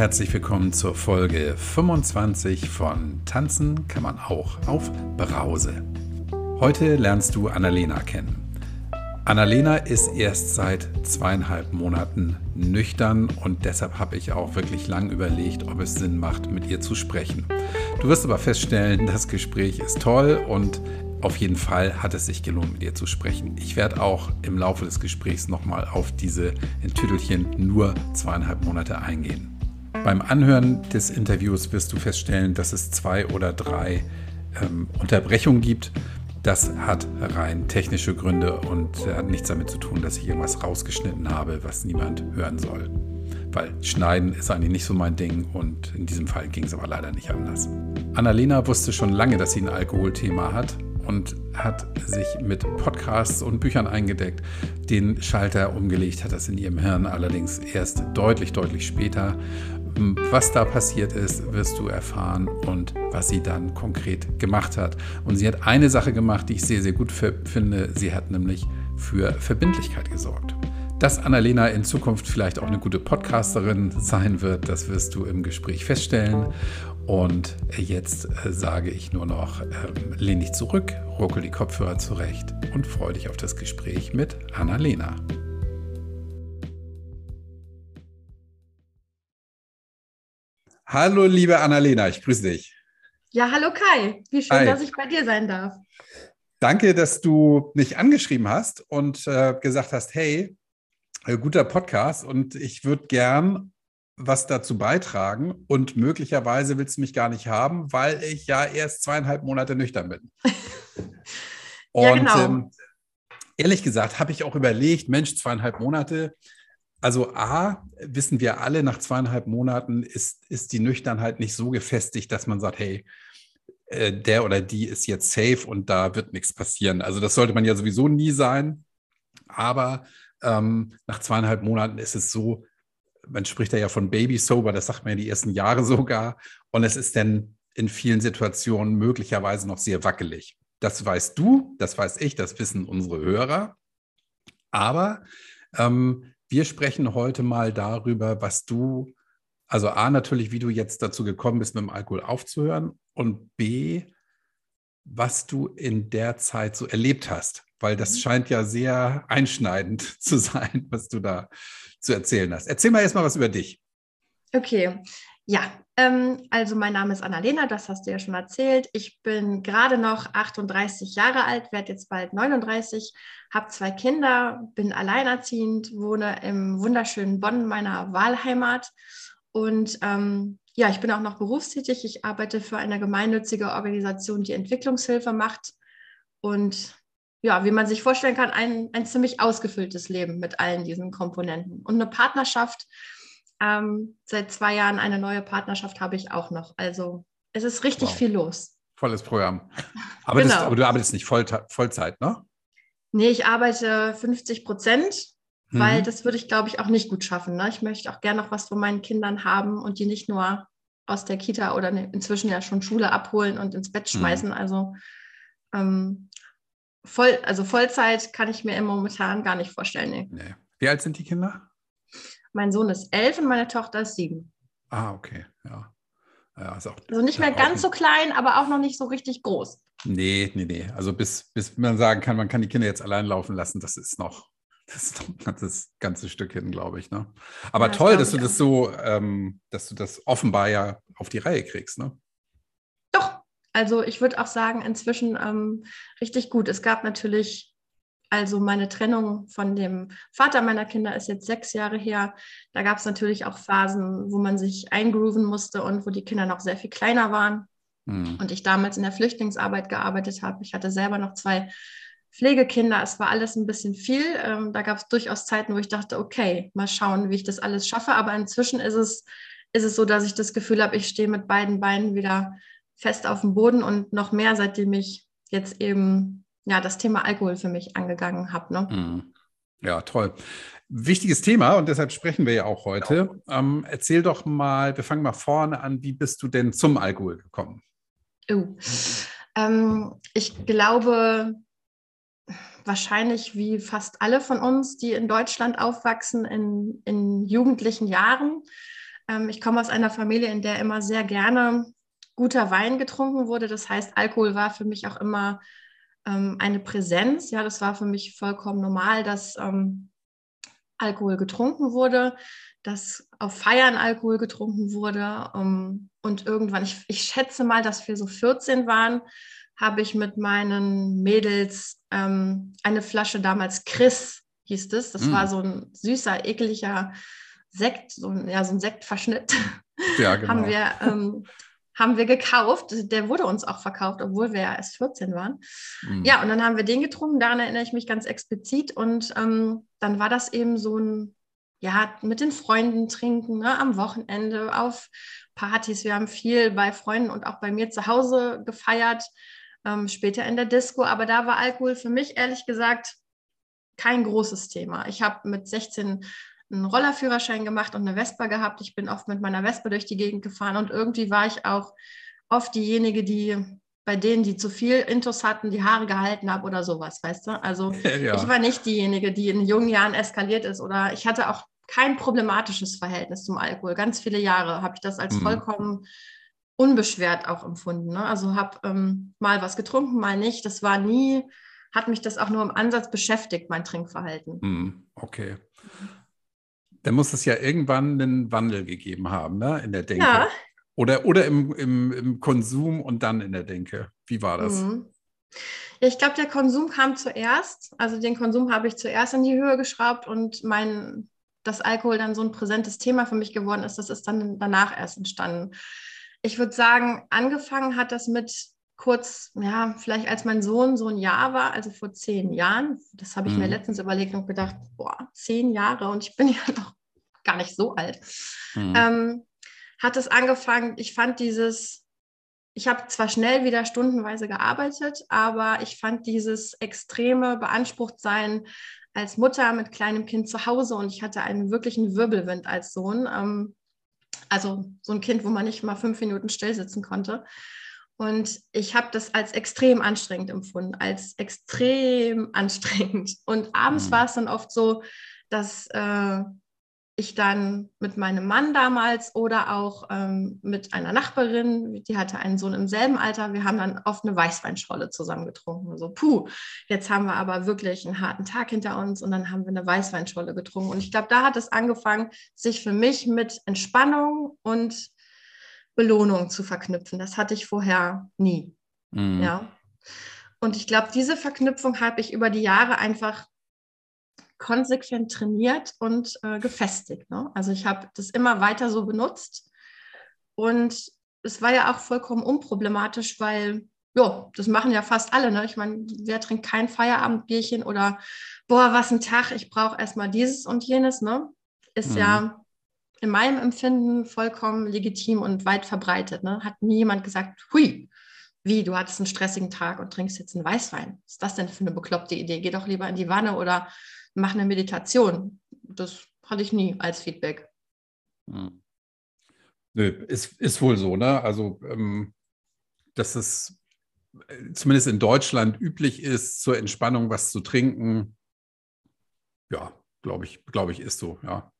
herzlich willkommen zur Folge 25 von Tanzen kann man auch auf Brause. Heute lernst du Annalena kennen. Annalena ist erst seit zweieinhalb Monaten nüchtern und deshalb habe ich auch wirklich lang überlegt, ob es Sinn macht, mit ihr zu sprechen. Du wirst aber feststellen, das Gespräch ist toll und auf jeden Fall hat es sich gelohnt, mit ihr zu sprechen. Ich werde auch im Laufe des Gesprächs nochmal auf diese in Tüdelchen nur zweieinhalb Monate eingehen. Beim Anhören des Interviews wirst du feststellen, dass es zwei oder drei ähm, Unterbrechungen gibt. Das hat rein technische Gründe und hat nichts damit zu tun, dass ich irgendwas rausgeschnitten habe, was niemand hören soll. Weil Schneiden ist eigentlich nicht so mein Ding und in diesem Fall ging es aber leider nicht anders. Annalena wusste schon lange, dass sie ein Alkoholthema hat und hat sich mit Podcasts und Büchern eingedeckt. Den Schalter umgelegt hat das in ihrem Hirn allerdings erst deutlich, deutlich später. Was da passiert ist, wirst du erfahren und was sie dann konkret gemacht hat. Und sie hat eine Sache gemacht, die ich sehr, sehr gut finde. Sie hat nämlich für Verbindlichkeit gesorgt. Dass Annalena in Zukunft vielleicht auch eine gute Podcasterin sein wird, das wirst du im Gespräch feststellen. Und jetzt äh, sage ich nur noch, ähm, lehn dich zurück, ruckel die Kopfhörer zurecht und freue dich auf das Gespräch mit Annalena. Hallo, liebe Annalena, ich grüße dich. Ja, hallo Kai. Wie schön, Hi. dass ich bei dir sein darf. Danke, dass du mich angeschrieben hast und äh, gesagt hast, hey, äh, guter Podcast und ich würde gern was dazu beitragen und möglicherweise willst du mich gar nicht haben, weil ich ja erst zweieinhalb Monate nüchtern bin. ja, und genau. ähm, ehrlich gesagt habe ich auch überlegt, Mensch, zweieinhalb Monate. Also A, wissen wir alle, nach zweieinhalb Monaten ist, ist die Nüchternheit nicht so gefestigt, dass man sagt, hey, äh, der oder die ist jetzt safe und da wird nichts passieren. Also das sollte man ja sowieso nie sein. Aber ähm, nach zweieinhalb Monaten ist es so, man spricht da ja von Baby Sober, das sagt man ja die ersten Jahre sogar. Und es ist dann in vielen Situationen möglicherweise noch sehr wackelig. Das weißt du, das weiß ich, das wissen unsere Hörer. Aber ähm, wir sprechen heute mal darüber, was du, also A, natürlich, wie du jetzt dazu gekommen bist, mit dem Alkohol aufzuhören und B, was du in der Zeit so erlebt hast, weil das mhm. scheint ja sehr einschneidend zu sein, was du da zu erzählen hast. Erzähl mal erstmal was über dich. Okay, ja, also mein Name ist Annalena, das hast du ja schon erzählt. Ich bin gerade noch 38 Jahre alt, werde jetzt bald 39, habe zwei Kinder, bin alleinerziehend, wohne im wunderschönen Bonn, meiner Wahlheimat. Und ähm, ja, ich bin auch noch berufstätig. Ich arbeite für eine gemeinnützige Organisation, die Entwicklungshilfe macht. Und ja, wie man sich vorstellen kann, ein, ein ziemlich ausgefülltes Leben mit allen diesen Komponenten. Und eine Partnerschaft, ähm, seit zwei Jahren eine neue Partnerschaft habe ich auch noch. Also es ist richtig wow. viel los. Volles Programm. Aber, genau. das, aber du arbeitest nicht Voll, Vollzeit, ne? Nee, ich arbeite 50 Prozent, mhm. weil das würde ich, glaube ich, auch nicht gut schaffen. Ne? Ich möchte auch gerne noch was von meinen Kindern haben und die nicht nur aus der Kita oder ne, inzwischen ja schon Schule abholen und ins Bett mhm. schmeißen. Mhm. Also ähm, voll, also Vollzeit kann ich mir momentan gar nicht vorstellen. Nee. Nee. Wie alt sind die Kinder? Mein Sohn ist elf und meine Tochter ist sieben. Ah, okay, ja. ja ist auch, also nicht mehr ganz so klein, aber auch noch nicht so richtig groß. Nee, nee, nee. Also bis, bis man sagen kann, man kann die Kinder jetzt allein laufen lassen, das ist noch, das ist noch das ganze Stück hin, glaube ich. Ne? Aber ja, toll, das dass du das so, ähm, dass du das offenbar ja auf die Reihe kriegst, ne? Also ich würde auch sagen, inzwischen ähm, richtig gut. Es gab natürlich, also meine Trennung von dem Vater meiner Kinder ist jetzt sechs Jahre her. Da gab es natürlich auch Phasen, wo man sich eingrooven musste und wo die Kinder noch sehr viel kleiner waren. Mhm. Und ich damals in der Flüchtlingsarbeit gearbeitet habe. Ich hatte selber noch zwei Pflegekinder. Es war alles ein bisschen viel. Ähm, da gab es durchaus Zeiten, wo ich dachte, okay, mal schauen, wie ich das alles schaffe. Aber inzwischen ist es, ist es so, dass ich das Gefühl habe, ich stehe mit beiden Beinen wieder fest auf dem Boden und noch mehr, seitdem ich jetzt eben ja das Thema Alkohol für mich angegangen habe. Ne? Mhm. Ja, toll. Wichtiges Thema und deshalb sprechen wir ja auch heute. Ähm, erzähl doch mal, wir fangen mal vorne an, wie bist du denn zum Alkohol gekommen? Oh. Ähm, ich glaube, wahrscheinlich wie fast alle von uns, die in Deutschland aufwachsen, in, in jugendlichen Jahren Ähm, ich komme aus einer Familie, in der immer sehr gerne guter Wein getrunken wurde. Das heißt, Alkohol war für mich auch immer ähm, eine Präsenz. Ja, das war für mich vollkommen normal, dass ähm, Alkohol getrunken wurde, dass auf Feiern Alkohol getrunken wurde. Um, und irgendwann, ich, ich schätze mal, dass wir so 14 waren, habe ich mit meinen Mädels ähm, eine Flasche damals Chris hieß es. Das mm. war so ein süßer, ekliger Sekt, so ein, ja, so ein Sektverschnitt. Ja, genau. haben, wir, ähm, haben wir gekauft. Der wurde uns auch verkauft, obwohl wir ja erst 14 waren. Mm. Ja, und dann haben wir den getrunken. Daran erinnere ich mich ganz explizit. Und ähm, dann war das eben so ein, ja, mit den Freunden trinken, ne, am Wochenende auf Partys. Wir haben viel bei Freunden und auch bei mir zu Hause gefeiert ähm, später in der Disco. Aber da war Alkohol für mich ehrlich gesagt kein großes Thema. Ich habe mit 16 einen Rollerführerschein gemacht und eine Vespa gehabt. Ich bin oft mit meiner Vespa durch die Gegend gefahren und irgendwie war ich auch oft diejenige, die bei denen, die zu viel Intus hatten, die Haare gehalten habe oder sowas, weißt du? Also ja. ich war nicht diejenige, die in jungen Jahren eskaliert ist oder ich hatte auch kein problematisches Verhältnis zum Alkohol. Ganz viele Jahre habe ich das als mhm. vollkommen unbeschwert auch empfunden. Ne? Also habe ähm, mal was getrunken, mal nicht. Das war nie, hat mich das auch nur im Ansatz beschäftigt, mein Trinkverhalten. Hm, okay. Dann muss es ja irgendwann einen Wandel gegeben haben, ne? in der Denke. Ja. Oder, oder im, im, im Konsum und dann in der Denke. Wie war das? Mhm. Ja, ich glaube, der Konsum kam zuerst. Also den Konsum habe ich zuerst in die Höhe geschraubt und mein, dass Alkohol dann so ein präsentes Thema für mich geworden ist, das ist dann danach erst entstanden ich würde sagen, angefangen hat das mit kurz, ja, vielleicht als mein Sohn so ein Jahr war, also vor zehn Jahren. Das habe ich mhm. mir letztens überlegt und gedacht, boah, zehn Jahre und ich bin ja noch gar nicht so alt. Mhm. Ähm, hat es angefangen, ich fand dieses, ich habe zwar schnell wieder stundenweise gearbeitet, aber ich fand dieses extreme Beanspruchtsein als Mutter mit kleinem Kind zu Hause und ich hatte einen wirklichen Wirbelwind als Sohn. Ähm, also so ein Kind, wo man nicht mal fünf Minuten still sitzen konnte. Und ich habe das als extrem anstrengend empfunden, als extrem anstrengend. Und abends mhm. war es dann oft so, dass äh, ich dann mit meinem Mann damals oder auch ähm, mit einer Nachbarin, die hatte einen Sohn im selben Alter, wir haben dann oft eine Weißweinscholle zusammen getrunken. So, puh, jetzt haben wir aber wirklich einen harten Tag hinter uns und dann haben wir eine Weißweinscholle getrunken. Und ich glaube, da hat es angefangen, sich für mich mit Entspannung und Belohnung zu verknüpfen. Das hatte ich vorher nie. Mhm. Ja. Und ich glaube, diese Verknüpfung habe ich über die Jahre einfach konsequent trainiert und äh, gefestigt. Ne? Also ich habe das immer weiter so benutzt und es war ja auch vollkommen unproblematisch, weil ja, das machen ja fast alle. Ne? Ich meine, wer trinkt kein Feierabendbierchen oder boah, was ein Tag, ich brauche erstmal dieses und jenes, ne? Ist mhm. ja in meinem Empfinden vollkommen legitim und weit verbreitet. Ne? Hat nie jemand gesagt, hui, wie, du hattest einen stressigen Tag und trinkst jetzt einen Weißwein. Was ist das denn für eine bekloppte Idee? Geh doch lieber in die Wanne oder mach eine Meditation. Das hatte ich nie als Feedback. Hm. Nö, ist, ist wohl so, ne? Also, ähm, dass es äh, zumindest in Deutschland üblich ist, zur Entspannung was zu trinken. Ja, glaube ich, glaube ich, ist so, ja.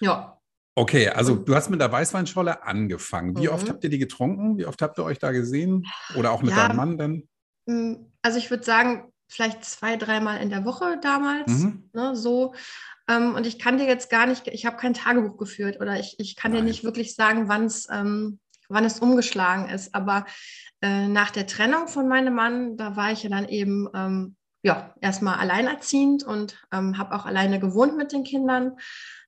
Ja. Okay, also du hast mit der Weißweinscholle angefangen. Wie mhm. oft habt ihr die getrunken? Wie oft habt ihr euch da gesehen? Oder auch mit ja, deinem Mann denn? Hm, also ich würde sagen, vielleicht zwei, dreimal in der Woche damals. Mhm. Ne, so. Ähm, und ich kann dir jetzt gar nicht, ich habe kein Tagebuch geführt oder ich, ich kann Nein. dir nicht wirklich sagen, ähm, wann es umgeschlagen ist. Aber äh, nach der Trennung von meinem Mann, da war ich ja dann eben ähm, ja, erstmal alleinerziehend und ähm, habe auch alleine gewohnt mit den Kindern.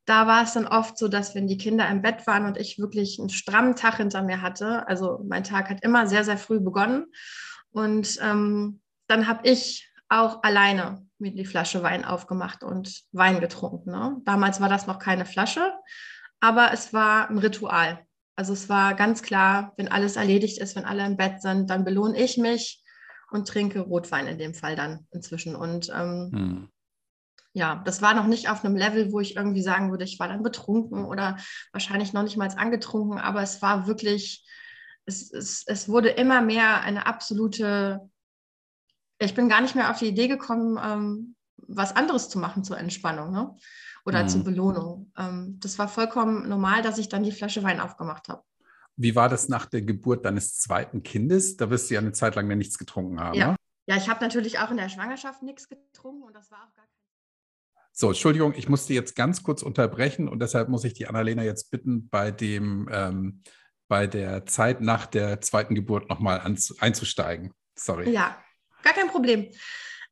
Da war es dann oft so, dass wenn die Kinder im Bett waren und ich wirklich einen strammen Tag hinter mir hatte, also mein Tag hat immer sehr, sehr früh begonnen. Und ähm, dann habe ich auch alleine mir die Flasche Wein aufgemacht und Wein getrunken. Ne? Damals war das noch keine Flasche, aber es war ein Ritual. Also es war ganz klar, wenn alles erledigt ist, wenn alle im Bett sind, dann belohne ich mich und trinke Rotwein in dem Fall dann inzwischen. Und ähm, hm. Ja, das war noch nicht auf einem Level, wo ich irgendwie sagen würde, ich war dann betrunken oder wahrscheinlich noch nicht mal angetrunken, aber es war wirklich, es, es, es wurde immer mehr eine absolute ich bin gar nicht mehr auf die Idee gekommen, ähm, was anderes zu machen zur Entspannung ne? oder mhm. zur Belohnung. Ähm, das war vollkommen normal, dass ich dann die Flasche Wein aufgemacht habe. Wie war das nach der Geburt deines zweiten Kindes? Da wirst du ja eine Zeit lang nichts getrunken haben. Ja, ne? ja ich habe natürlich auch in der Schwangerschaft nichts getrunken und das war auch gar kein so, Entschuldigung, ich musste jetzt ganz kurz unterbrechen und deshalb muss ich die Annalena jetzt bitten, bei dem ähm, bei der Zeit nach der zweiten Geburt nochmal einzusteigen. Sorry. Ja, gar kein Problem.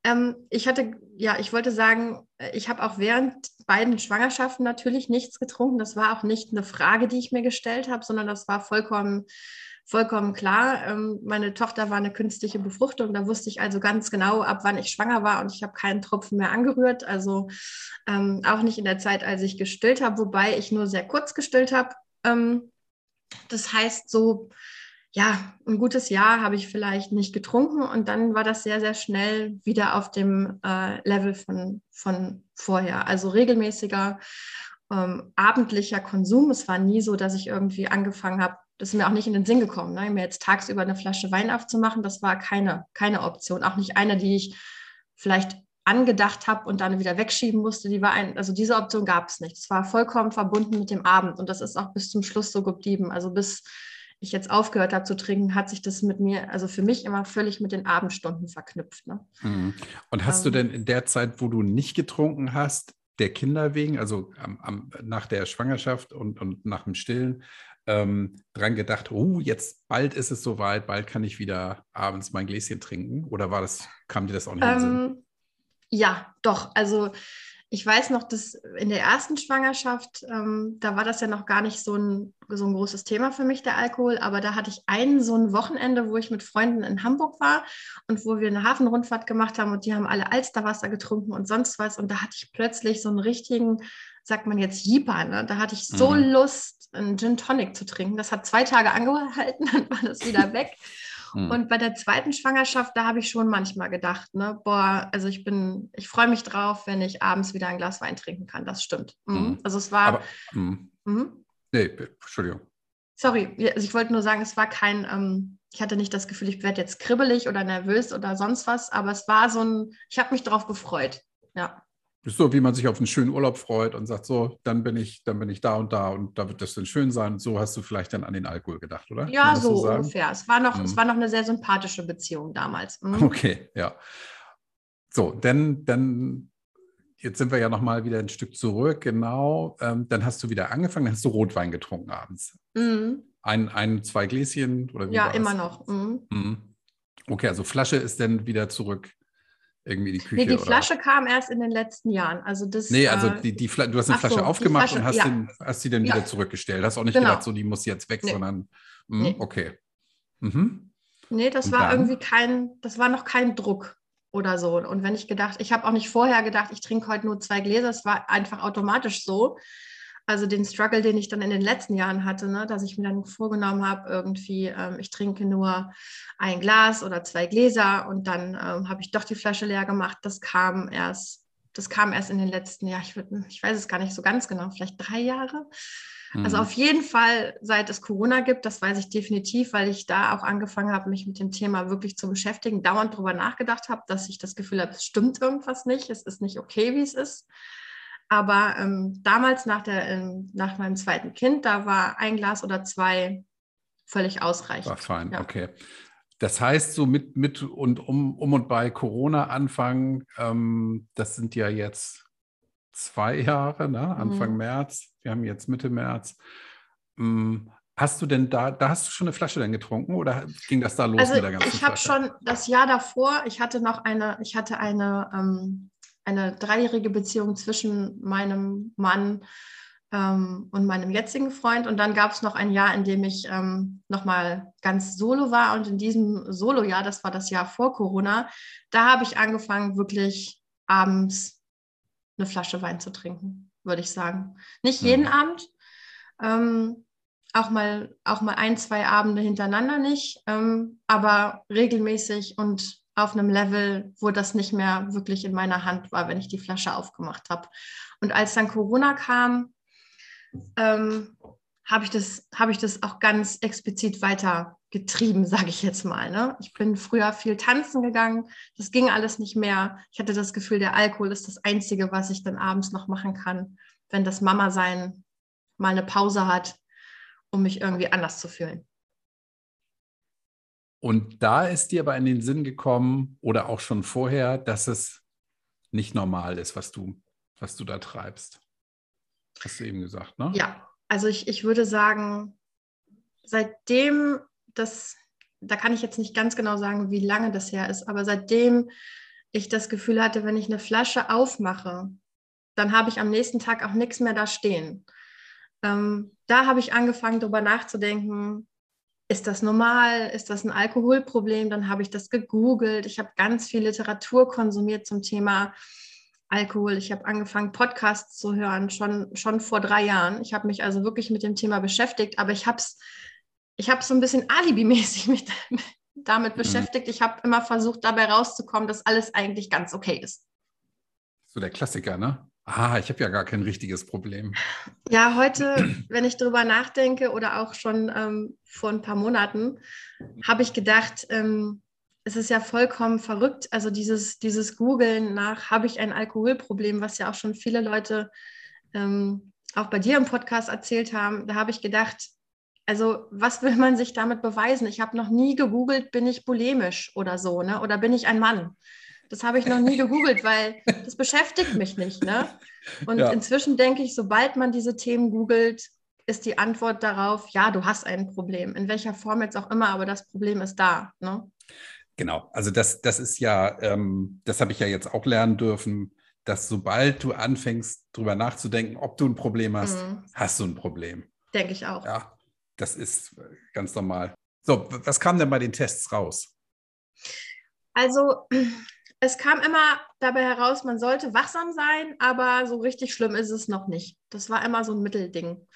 Ähm, ich hatte, ja, ich wollte sagen, ich habe auch während beiden Schwangerschaften natürlich nichts getrunken. Das war auch nicht eine Frage, die ich mir gestellt habe, sondern das war vollkommen vollkommen klar. Ähm, meine Tochter war eine künstliche Befruchtung. Da wusste ich also ganz genau, ab wann ich schwanger war und ich habe keinen Tropfen mehr angerührt. Also ähm, auch nicht in der Zeit, als ich gestillt habe, wobei ich nur sehr kurz gestillt habe. Ähm, das heißt, so ja, ein gutes Jahr habe ich vielleicht nicht getrunken und dann war das sehr, sehr schnell wieder auf dem äh, Level von, von vorher. Also regelmäßiger ähm, abendlicher Konsum. Es war nie so, dass ich irgendwie angefangen habe, das ist mir auch nicht in den Sinn gekommen, ne? mir jetzt tagsüber eine Flasche Wein aufzumachen. Das war keine, keine Option. Auch nicht eine, die ich vielleicht angedacht habe und dann wieder wegschieben musste. Die war ein, also diese Option gab es nicht. Es war vollkommen verbunden mit dem Abend und das ist auch bis zum Schluss so geblieben. Also bis ich jetzt aufgehört habe zu trinken, hat sich das mit mir, also für mich immer völlig mit den Abendstunden verknüpft. Ne? Mhm. Und hast ähm, du denn in der Zeit, wo du nicht getrunken hast, der Kinder wegen, also am, am, nach der Schwangerschaft und, und nach dem Stillen, ähm, dran gedacht, oh, jetzt bald ist es soweit, bald kann ich wieder abends mein Gläschen trinken? Oder war das, kam dir das auch nicht ähm, in den Sinn? Ähm, ja, doch. Also ich weiß noch, dass in der ersten Schwangerschaft, ähm, da war das ja noch gar nicht so ein, so ein großes Thema für mich, der Alkohol, aber da hatte ich ein so ein Wochenende, wo ich mit Freunden in Hamburg war und wo wir eine Hafenrundfahrt gemacht haben und die haben alle Alsterwasser getrunken und sonst was und da hatte ich plötzlich so einen richtigen, sagt man jetzt Jeeper, ne? da hatte ich so mhm. Lust, einen Gin Tonic zu trinken. Das hat zwei Tage angehalten, dann war das wieder weg. Mhm. Und bei der zweiten Schwangerschaft, da habe ich schon manchmal gedacht, ne, boah, also ich bin, ich freue mich drauf, wenn ich abends wieder ein Glas Wein trinken kann. Das stimmt. Mhm. mhm. Also es war. Aber, mhm. mhm. Nee, Entschuldigung. Sorry, also ich wollte nur sagen, es war kein, ähm, ich hatte nicht das Gefühl, ich werde jetzt kribbelig oder nervös oder sonst was, aber es war so ein, ich habe mich darauf gefreut. Ja. So, wie man sich auf einen schönen Urlaub freut und sagt, so, dann bin ich, dann bin ich da und da und da wird das dann schön sein. Und so hast du vielleicht dann an den Alkohol gedacht, oder? Ja, so, so ungefähr. Es war, noch, mhm. es war noch eine sehr sympathische Beziehung damals. Mhm. Okay, ja. So, denn, dann, jetzt sind wir ja nochmal wieder ein Stück zurück, genau. Ähm, dann hast du wieder angefangen, dann hast du Rotwein getrunken abends. Mhm. Ein, ein, zwei Gläschen oder wie Ja, immer noch. Mhm. mhm. Okay, also Flasche ist dann wieder zurück irgendwie die Küche? Nee, die Flasche oder? kam erst in den letzten Jahren. Also das, nee, also äh, die, die du hast eine Flasche so, aufgemacht Flasche, und hast, ja. den, hast sie dann ja. wieder zurückgestellt. Hast auch nicht genau. gedacht, so die muss jetzt weg, nee. sondern mh, nee. okay. Mhm. Nee, das und war dann? irgendwie kein, das war noch kein Druck oder so. Und wenn ich gedacht, ich habe auch nicht vorher gedacht, ich trinke heute nur zwei Gläser, es war einfach automatisch so also den Struggle, den ich dann in den letzten Jahren hatte, ne, dass ich mir dann vorgenommen habe, irgendwie, ähm, ich trinke nur ein Glas oder zwei Gläser und dann ähm, habe ich doch die Flasche leer gemacht. Das kam erst, das kam erst in den letzten Jahren, ich, ich weiß es gar nicht so ganz genau, vielleicht drei Jahre. Also mhm. auf jeden Fall, seit es Corona gibt, das weiß ich definitiv, weil ich da auch angefangen habe, mich mit dem Thema wirklich zu beschäftigen, dauernd darüber nachgedacht habe, dass ich das Gefühl habe, es stimmt irgendwas nicht, es ist nicht okay, wie es ist. Aber ähm, damals nach, der, ähm, nach meinem zweiten Kind, da war ein Glas oder zwei völlig ausreichend. War fein, ja. okay. Das heißt, so mit, mit und um, um und bei Corona Anfang, ähm, das sind ja jetzt zwei Jahre, ne? Anfang mhm. März. Wir haben jetzt Mitte März. Ähm, hast du denn da, da hast du schon eine Flasche dann getrunken oder ging das da los also mit der ganzen Ich habe schon das Jahr davor, ich hatte noch eine, ich hatte eine ähm, eine dreijährige Beziehung zwischen meinem Mann ähm, und meinem jetzigen Freund. Und dann gab es noch ein Jahr, in dem ich ähm, nochmal ganz solo war. Und in diesem Solo-Jahr, das war das Jahr vor Corona, da habe ich angefangen, wirklich abends eine Flasche Wein zu trinken, würde ich sagen. Nicht jeden mhm. Abend. Ähm, auch mal, auch mal ein, zwei Abende hintereinander nicht, ähm, aber regelmäßig und auf einem Level, wo das nicht mehr wirklich in meiner Hand war, wenn ich die Flasche aufgemacht habe. Und als dann Corona kam, ähm, habe ich, das, hab ich das auch ganz explizit weiter getrieben, sage ich jetzt mal. Ne? Ich bin früher viel tanzen gegangen. Das ging alles nicht mehr. Ich hatte das Gefühl, der Alkohol ist das Einzige, was ich dann abends noch machen kann, wenn das Mama sein mal eine Pause hat, um mich irgendwie anders zu fühlen. Und da ist dir aber in den Sinn gekommen oder auch schon vorher, dass es nicht normal ist, was du, was du da treibst. Hast du eben gesagt, ne? Ja, also ich, ich würde sagen, seitdem das, da kann ich jetzt nicht ganz genau sagen, wie lange das her ist, aber seitdem ich das Gefühl hatte, wenn ich eine Flasche aufmache, dann habe ich am nächsten Tag auch nichts mehr da stehen. Ähm, da habe ich angefangen, darüber nachzudenken, ist das normal? Ist das ein Alkoholproblem? Dann habe ich das gegoogelt. Ich habe ganz viel Literatur konsumiert zum Thema Alkohol. Ich habe angefangen, Podcasts zu hören, schon, schon vor drei Jahren. Ich habe mich also wirklich mit dem Thema beschäftigt, aber ich habe es ich hab so ein bisschen alibimäßig mich damit mhm. beschäftigt. Ich habe immer versucht, dabei rauszukommen, dass alles eigentlich ganz okay ist. So der Klassiker, ne? Ah, ich habe ja gar kein richtiges Problem. Ja, heute, wenn ich darüber nachdenke oder auch schon ähm, vor ein paar Monaten, habe ich gedacht, ähm, es ist ja vollkommen verrückt. Also dieses, dieses Googeln nach, habe ich ein Alkoholproblem, was ja auch schon viele Leute ähm, auch bei dir im Podcast erzählt haben, da habe ich gedacht, also was will man sich damit beweisen? Ich habe noch nie gegoogelt, bin ich bulimisch oder so, ne? Oder bin ich ein Mann? Das habe ich noch nie gegoogelt, weil das beschäftigt mich nicht. Ne? Und ja. inzwischen denke ich, sobald man diese Themen googelt, ist die Antwort darauf, ja, du hast ein Problem. In welcher Form jetzt auch immer, aber das Problem ist da. Ne? Genau, also das, das ist ja, ähm, das habe ich ja jetzt auch lernen dürfen, dass sobald du anfängst, darüber nachzudenken, ob du ein Problem hast, mhm. hast du ein Problem. Denke ich auch. Ja, das ist ganz normal. So, was kam denn bei den Tests raus? Also es kam immer dabei heraus, man sollte wachsam sein, aber so richtig schlimm ist es noch nicht. Das war immer so ein Mittelding.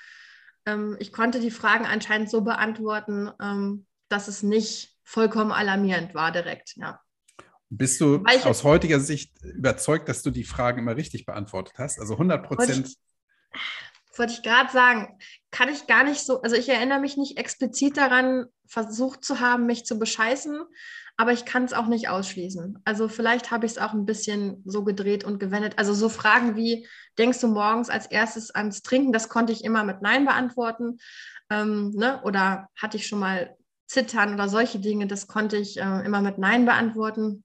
Ähm, ich konnte die Fragen anscheinend so beantworten, ähm, dass es nicht vollkommen alarmierend war direkt. Ja. Bist du ich, aus heutiger Sicht überzeugt, dass du die Fragen immer richtig beantwortet hast? Also 100 Prozent. Wollte ich gerade sagen, kann ich gar nicht so, also ich erinnere mich nicht explizit daran, versucht zu haben, mich zu bescheißen, aber ich kann es auch nicht ausschließen. Also vielleicht habe ich es auch ein bisschen so gedreht und gewendet. Also so Fragen wie, denkst du morgens als erstes ans Trinken? Das konnte ich immer mit Nein beantworten. Ähm, ne? Oder hatte ich schon mal Zittern oder solche Dinge? Das konnte ich äh, immer mit Nein beantworten.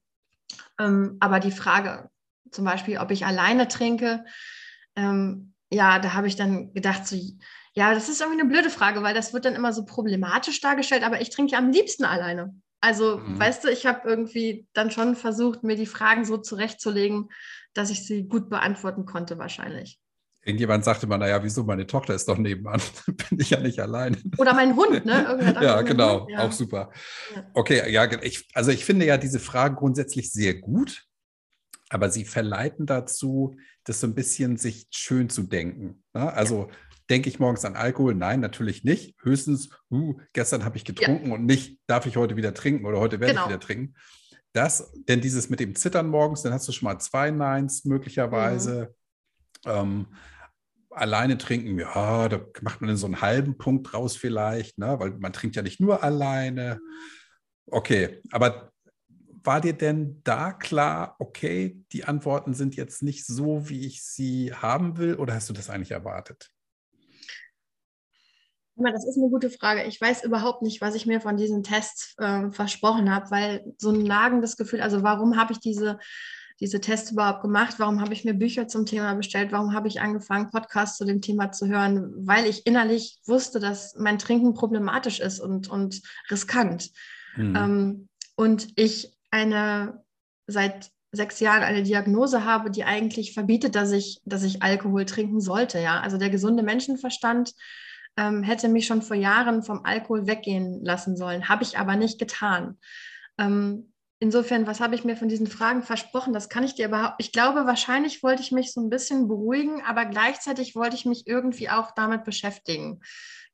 Ähm, aber die Frage zum Beispiel, ob ich alleine trinke, ähm, ja, da habe ich dann gedacht, so, ja, das ist irgendwie eine blöde Frage, weil das wird dann immer so problematisch dargestellt, aber ich trinke ja am liebsten alleine. Also, mhm. weißt du, ich habe irgendwie dann schon versucht, mir die Fragen so zurechtzulegen, dass ich sie gut beantworten konnte, wahrscheinlich. Irgendjemand sagte mal, naja, wieso, meine Tochter ist doch nebenan, bin ich ja nicht allein. Oder mein Hund, ne? ja, genau, ja. auch super. Ja. Okay, ja, ich, also ich finde ja diese Fragen grundsätzlich sehr gut, aber sie verleiten dazu, das so ein bisschen sich schön zu denken. Ne? Also Denke ich morgens an Alkohol? Nein, natürlich nicht. Höchstens, uh, gestern habe ich getrunken ja. und nicht, darf ich heute wieder trinken oder heute werde genau. ich wieder trinken. Das, denn dieses mit dem Zittern morgens, dann hast du schon mal zwei Neins möglicherweise. Mhm. Ähm, alleine trinken, ja, da macht man so einen halben Punkt raus vielleicht, ne? weil man trinkt ja nicht nur alleine. Okay, aber war dir denn da klar, okay, die Antworten sind jetzt nicht so, wie ich sie haben will, oder hast du das eigentlich erwartet? Das ist eine gute Frage. Ich weiß überhaupt nicht, was ich mir von diesen Tests äh, versprochen habe, weil so ein nagendes Gefühl, also warum habe ich diese, diese Tests überhaupt gemacht? Warum habe ich mir Bücher zum Thema bestellt? Warum habe ich angefangen, Podcasts zu dem Thema zu hören? Weil ich innerlich wusste, dass mein Trinken problematisch ist und, und riskant. Mhm. Ähm, und ich eine seit sechs Jahren eine Diagnose habe, die eigentlich verbietet, dass ich, dass ich Alkohol trinken sollte. Ja? Also der gesunde Menschenverstand ähm, hätte mich schon vor Jahren vom Alkohol weggehen lassen sollen. Habe ich aber nicht getan. Ähm, insofern, was habe ich mir von diesen Fragen versprochen? Das kann ich dir überhaupt. Ich glaube, wahrscheinlich wollte ich mich so ein bisschen beruhigen, aber gleichzeitig wollte ich mich irgendwie auch damit beschäftigen.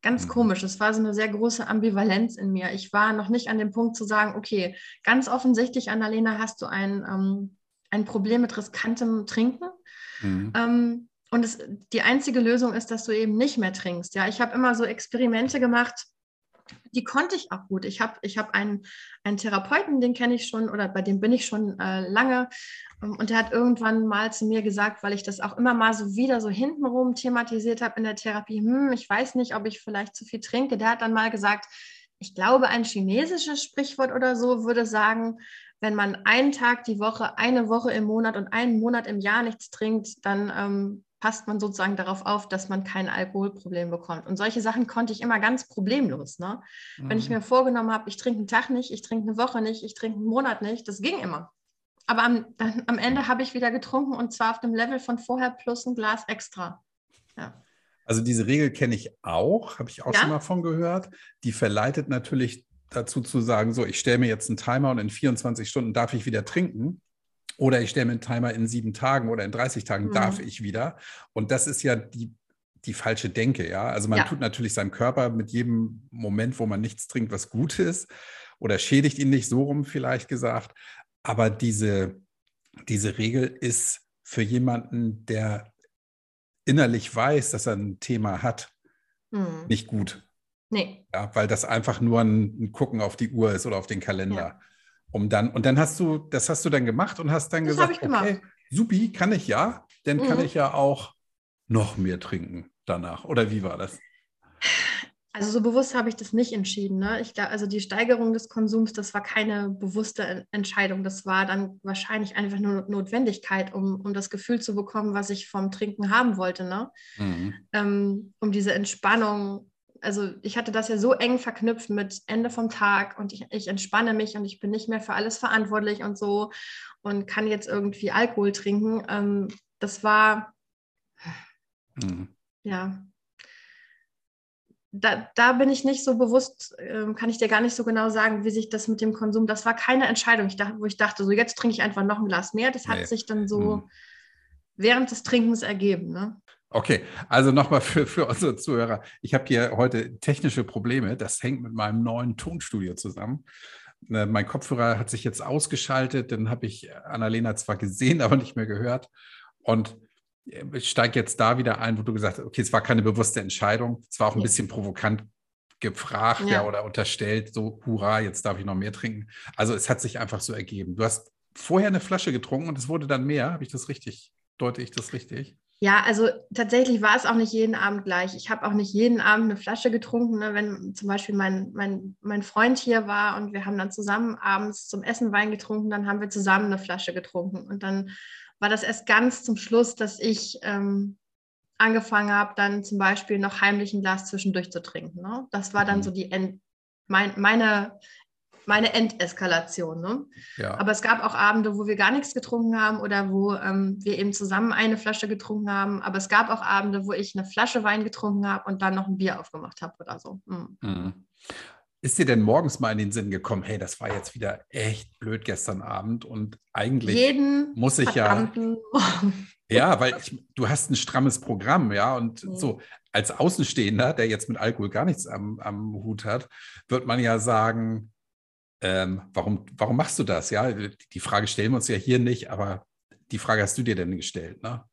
Ganz mhm. komisch. Es war so eine sehr große Ambivalenz in mir. Ich war noch nicht an dem Punkt zu sagen, okay, ganz offensichtlich, Annalena, hast du ein, ähm, ein Problem mit riskantem Trinken. Mhm. Ähm, und es, die einzige Lösung ist, dass du eben nicht mehr trinkst. Ja, ich habe immer so Experimente gemacht, die konnte ich auch gut. Ich habe ich hab einen, einen Therapeuten, den kenne ich schon oder bei dem bin ich schon äh, lange. Ähm, und der hat irgendwann mal zu mir gesagt, weil ich das auch immer mal so wieder so hintenrum thematisiert habe in der Therapie, hm, ich weiß nicht, ob ich vielleicht zu viel trinke. Der hat dann mal gesagt, ich glaube, ein chinesisches Sprichwort oder so würde sagen, wenn man einen Tag die Woche, eine Woche im Monat und einen Monat im Jahr nichts trinkt, dann ähm, passt man sozusagen darauf auf, dass man kein Alkoholproblem bekommt. Und solche Sachen konnte ich immer ganz problemlos. Ne? Mhm. Wenn ich mhm. mir vorgenommen habe, ich trinke einen Tag nicht, ich trinke eine Woche nicht, ich trinke einen Monat nicht, das ging immer. Aber am, dann, am Ende habe ich wieder getrunken und zwar auf dem Level von vorher plus ein Glas extra. Ja. Also diese Regel kenne ich auch, habe ich auch ja? schon mal von gehört. Die verleitet natürlich dazu zu sagen, so, ich stelle mir jetzt einen Timer und in 24 Stunden darf ich wieder trinken. Oder ich stelle mir einen Timer in sieben Tagen oder in 30 Tagen mhm. darf ich wieder. Und das ist ja die, die falsche Denke, ja. Also man ja. tut natürlich seinem Körper mit jedem Moment, wo man nichts trinkt, was gut ist oder schädigt ihn nicht, so rum vielleicht gesagt. Aber diese, diese Regel ist für jemanden, der innerlich weiß, dass er ein Thema hat, mhm. nicht gut. Nee. Ja, weil das einfach nur ein, ein, Gucken auf die Uhr ist oder auf den Kalender. Ja um dann, und dann hast du, das hast du dann gemacht und hast dann das gesagt, okay, supi, kann ich ja, dann mhm. kann ich ja auch noch mehr trinken danach. Oder wie war das? Also so bewusst habe ich das nicht entschieden. Ne? Ich glaube, also die Steigerung des Konsums, das war keine bewusste Entscheidung. Das war dann wahrscheinlich einfach nur Notwendigkeit, um, um das Gefühl zu bekommen, was ich vom Trinken haben wollte. Ne? Mhm. Ähm, um diese Entspannung also ich hatte das ja so eng verknüpft mit Ende vom Tag und ich, ich entspanne mich und ich bin nicht mehr für alles verantwortlich und so und kann jetzt irgendwie Alkohol trinken. Ähm, das war, mhm. ja, da, da, bin ich nicht so bewusst, äh, kann ich dir gar nicht so genau sagen, wie sich das mit dem Konsum, das war keine Entscheidung, ich dachte, wo ich dachte, so jetzt trinke ich einfach noch ein Glas mehr. Das hat nee. sich dann so mhm. während des Trinkens ergeben. Ne? Okay, also nochmal für, für unsere Zuhörer. Ich habe hier heute technische Probleme. Das hängt mit meinem neuen Tonstudio zusammen. Äh, mein Kopfhörer hat sich jetzt ausgeschaltet. Dann habe ich Annalena zwar gesehen, aber nicht mehr gehört. Und äh, ich steige jetzt da wieder ein, wo du gesagt hast, okay, es war keine bewusste Entscheidung. Es war auch ein bisschen provokant gefragt ja. ja. oder unterstellt, so, hurra, jetzt darf ich noch mehr trinken. Also es hat sich einfach so ergeben. Du hast vorher eine Flasche getrunken und es wurde dann mehr. Habe ich das richtig? Deute ich das richtig? Ja, also tatsächlich war es auch nicht jeden Abend gleich. Ich habe auch nicht jeden Abend eine Flasche getrunken. Ne? Wenn zum Beispiel mein, mein, mein Freund hier war und wir haben dann zusammen abends zum Essen Wein getrunken, dann haben wir zusammen eine Flasche getrunken. Und dann war das erst ganz zum Schluss, dass ich ähm, angefangen habe, dann zum Beispiel noch heimlich ein Glas zwischendurch zu trinken. Ne? Das war dann mhm. so die End mein, meine meine Endeskalation. Ne? Ja. Aber es gab auch Abende, wo wir gar nichts getrunken haben oder wo ähm, wir eben zusammen eine Flasche getrunken haben. Aber es gab auch Abende, wo ich eine Flasche Wein getrunken habe und dann noch ein Bier aufgemacht habe oder so. Mhm. Mhm. Ist dir denn morgens mal in den Sinn gekommen, hey, das war jetzt wieder echt blöd gestern Abend und eigentlich Jeden muss ich ja. Ja, weil ich, du hast ein strammes Programm, ja, und mhm. so als Außenstehender, der jetzt mit Alkohol gar nichts am, am Hut hat, wird man ja sagen, ähm, warum, warum machst du das? Ja, die Frage stellen wir uns ja hier nicht, aber die Frage hast du dir denn gestellt, ne?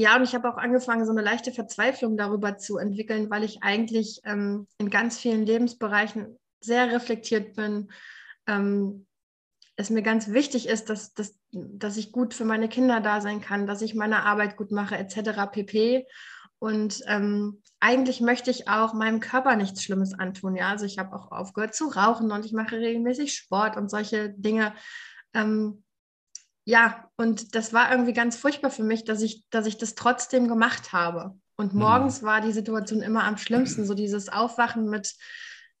Ja, und ich habe auch angefangen, so eine leichte Verzweiflung darüber zu entwickeln, weil ich eigentlich ähm, in ganz vielen Lebensbereichen sehr reflektiert bin. Ähm, es mir ganz wichtig ist, dass, dass, dass ich gut für meine Kinder da sein kann, dass ich meine Arbeit gut mache, etc. pp. Und ähm, eigentlich möchte ich auch meinem Körper nichts Schlimmes antun. Ja, also ich habe auch aufgehört zu rauchen und ich mache regelmäßig Sport und solche Dinge. Ähm, ja, und das war irgendwie ganz furchtbar für mich, dass ich, dass ich das trotzdem gemacht habe. Und mhm. morgens mhm. war die Situation immer am schlimmsten, so dieses Aufwachen mit,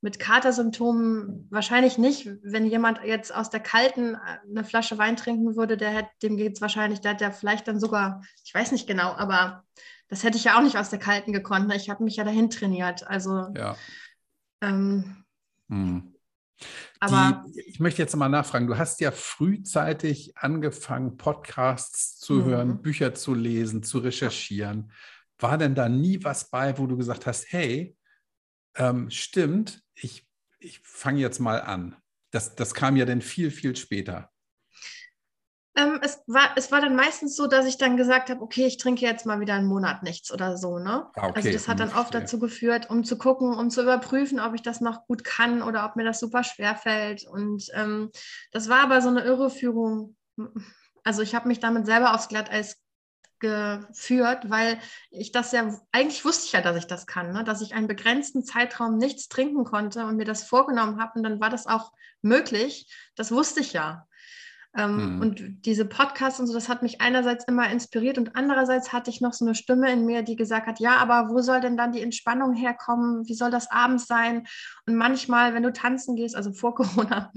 mit Katersymptomen wahrscheinlich nicht. Wenn jemand jetzt aus der kalten äh, eine Flasche Wein trinken würde, der hätte, dem geht es wahrscheinlich, der hat ja vielleicht dann sogar, ich weiß nicht genau, aber das hätte ich ja auch nicht aus der Kalten gekonnt. Ne? Ich habe mich ja dahin trainiert. Also, ja. Ähm, hm. Aber Die, ich möchte jetzt mal nachfragen, du hast ja frühzeitig angefangen, Podcasts zu mhm. hören, Bücher zu lesen, zu recherchieren. War denn da nie was bei, wo du gesagt hast, hey, ähm, stimmt, ich, ich fange jetzt mal an. Das, das kam ja dann viel, viel später. Ähm, es, war, es war dann meistens so, dass ich dann gesagt habe, okay, ich trinke jetzt mal wieder einen Monat nichts oder so. Ne? Ah, okay. Also das hat dann oft dazu geführt, um zu gucken, um zu überprüfen, ob ich das noch gut kann oder ob mir das super schwer fällt. Und ähm, das war aber so eine Irreführung. Also ich habe mich damit selber aufs Glatteis geführt, weil ich das ja, eigentlich wusste ich ja, dass ich das kann, ne? dass ich einen begrenzten Zeitraum nichts trinken konnte und mir das vorgenommen habe und dann war das auch möglich. Das wusste ich ja. Ähm, mhm. Und diese Podcasts und so, das hat mich einerseits immer inspiriert und andererseits hatte ich noch so eine Stimme in mir, die gesagt hat, ja, aber wo soll denn dann die Entspannung herkommen? Wie soll das abends sein? Und manchmal, wenn du tanzen gehst, also vor Corona,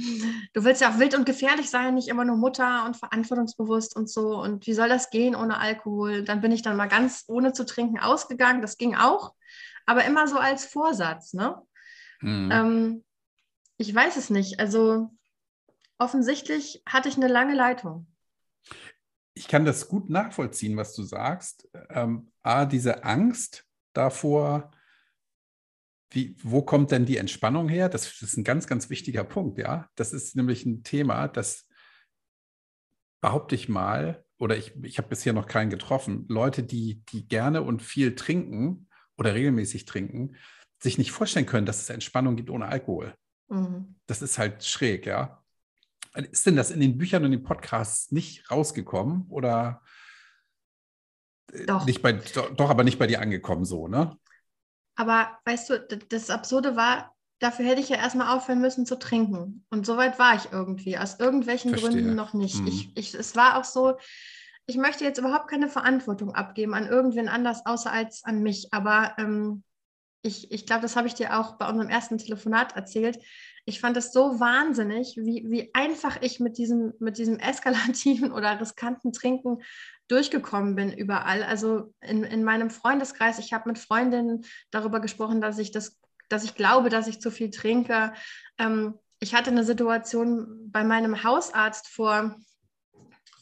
du willst ja auch wild und gefährlich sein, nicht immer nur Mutter und verantwortungsbewusst und so. Und wie soll das gehen ohne Alkohol? Dann bin ich dann mal ganz ohne zu trinken ausgegangen. Das ging auch, aber immer so als Vorsatz, ne? Mhm. Ähm, ich weiß es nicht. Also offensichtlich hatte ich eine lange Leitung. Ich kann das gut nachvollziehen, was du sagst. Ähm, A, diese Angst davor, wie, wo kommt denn die Entspannung her? Das ist ein ganz, ganz wichtiger Punkt, ja. Das ist nämlich ein Thema, das behaupte ich mal, oder ich, ich habe bisher noch keinen getroffen, Leute, die, die gerne und viel trinken oder regelmäßig trinken, sich nicht vorstellen können, dass es Entspannung gibt ohne Alkohol. Mhm. Das ist halt schräg, ja. Ist denn das in den Büchern und den Podcasts nicht rausgekommen oder äh, doch. Nicht bei, doch, aber nicht bei dir angekommen so, ne? Aber weißt du, das Absurde war, dafür hätte ich ja erstmal aufhören müssen zu trinken. Und soweit war ich irgendwie, aus irgendwelchen Verstehe. Gründen noch nicht. Hm. Ich, ich, es war auch so, ich möchte jetzt überhaupt keine Verantwortung abgeben an irgendwen anders, außer als an mich. Aber ähm, ich, ich glaube, das habe ich dir auch bei unserem ersten Telefonat erzählt ich fand es so wahnsinnig, wie, wie einfach ich mit diesem, mit diesem eskalativen oder riskanten Trinken durchgekommen bin überall. Also in, in meinem Freundeskreis, ich habe mit Freundinnen darüber gesprochen, dass ich das, dass ich glaube, dass ich zu viel trinke. Ähm, ich hatte eine Situation bei meinem Hausarzt vor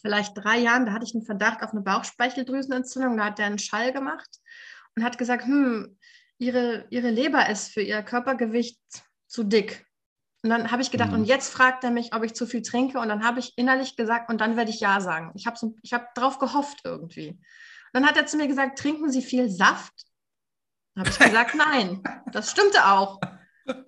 vielleicht drei Jahren, da hatte ich einen Verdacht auf eine Bauchspeicheldrüsenentzündung, da hat der einen Schall gemacht und hat gesagt, hm, ihre, ihre Leber ist für ihr Körpergewicht zu dick. Und dann habe ich gedacht, mhm. und jetzt fragt er mich, ob ich zu viel trinke. Und dann habe ich innerlich gesagt, und dann werde ich Ja sagen. Ich habe so, hab drauf gehofft irgendwie. Und dann hat er zu mir gesagt, trinken Sie viel Saft? Dann habe ich gesagt, nein. Das stimmte auch.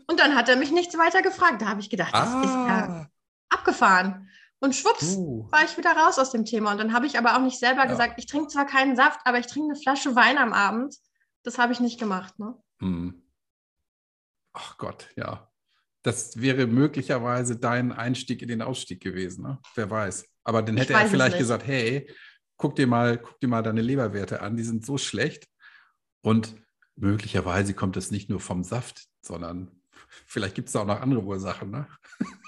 Und dann hat er mich nichts weiter gefragt. Da habe ich gedacht, das ah. ist ja abgefahren. Und schwupps, uh. war ich wieder raus aus dem Thema. Und dann habe ich aber auch nicht selber ja. gesagt, ich trinke zwar keinen Saft, aber ich trinke eine Flasche Wein am Abend. Das habe ich nicht gemacht. Ne? Hm. Ach Gott, ja das wäre möglicherweise dein Einstieg in den Ausstieg gewesen. Ne? Wer weiß. Aber dann hätte er vielleicht gesagt, hey, guck dir mal, guck dir mal deine Leberwerte an, die sind so schlecht. Und möglicherweise kommt es nicht nur vom Saft, sondern vielleicht gibt es auch noch andere Ursachen. Ne?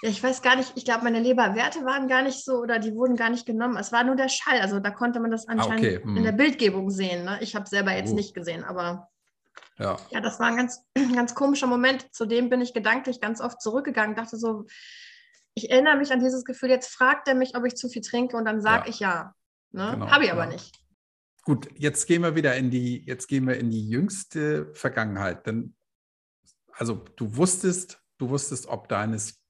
Ja, ich weiß gar nicht, ich glaube, meine Leberwerte waren gar nicht so oder die wurden gar nicht genommen. Es war nur der Schall. Also da konnte man das anscheinend ah, okay. hm. in der Bildgebung sehen. Ne? Ich habe selber jetzt oh. nicht gesehen, aber. Ja. ja, das war ein ganz, ganz komischer Moment. Zu dem bin ich gedanklich ganz oft zurückgegangen, dachte so, ich erinnere mich an dieses Gefühl, jetzt fragt er mich, ob ich zu viel trinke und dann sage ja. ich ja. Ne? Genau, Habe ich aber genau. nicht. Gut, jetzt gehen wir wieder in die, jetzt gehen wir in die jüngste Vergangenheit. Denn, also du wusstest, du wusstest, ob deines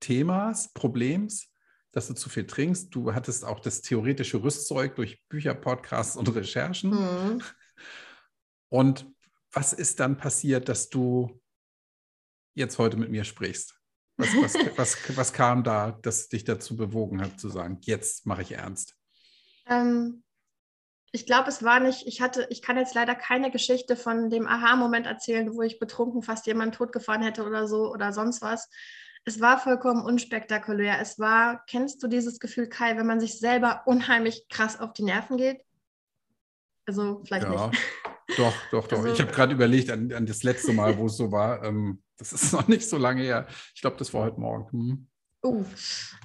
Themas, Problems, dass du zu viel trinkst. Du hattest auch das theoretische Rüstzeug durch Bücher, Podcasts und Recherchen. Mhm. Und was ist dann passiert, dass du jetzt heute mit mir sprichst? Was, was, was, was kam da, das dich dazu bewogen hat, zu sagen, jetzt mache ich ernst? Ähm, ich glaube, es war nicht, ich hatte, ich kann jetzt leider keine Geschichte von dem Aha-Moment erzählen, wo ich betrunken fast jemanden totgefahren hätte oder so oder sonst was. Es war vollkommen unspektakulär. Es war, kennst du dieses Gefühl, Kai, wenn man sich selber unheimlich krass auf die Nerven geht? Also vielleicht ja. nicht. Doch, doch, doch. Also, ich habe gerade überlegt an, an, das letzte Mal, wo es so war. Ähm, das ist noch nicht so lange her. Ich glaube, das war heute Morgen. Hm. Uh,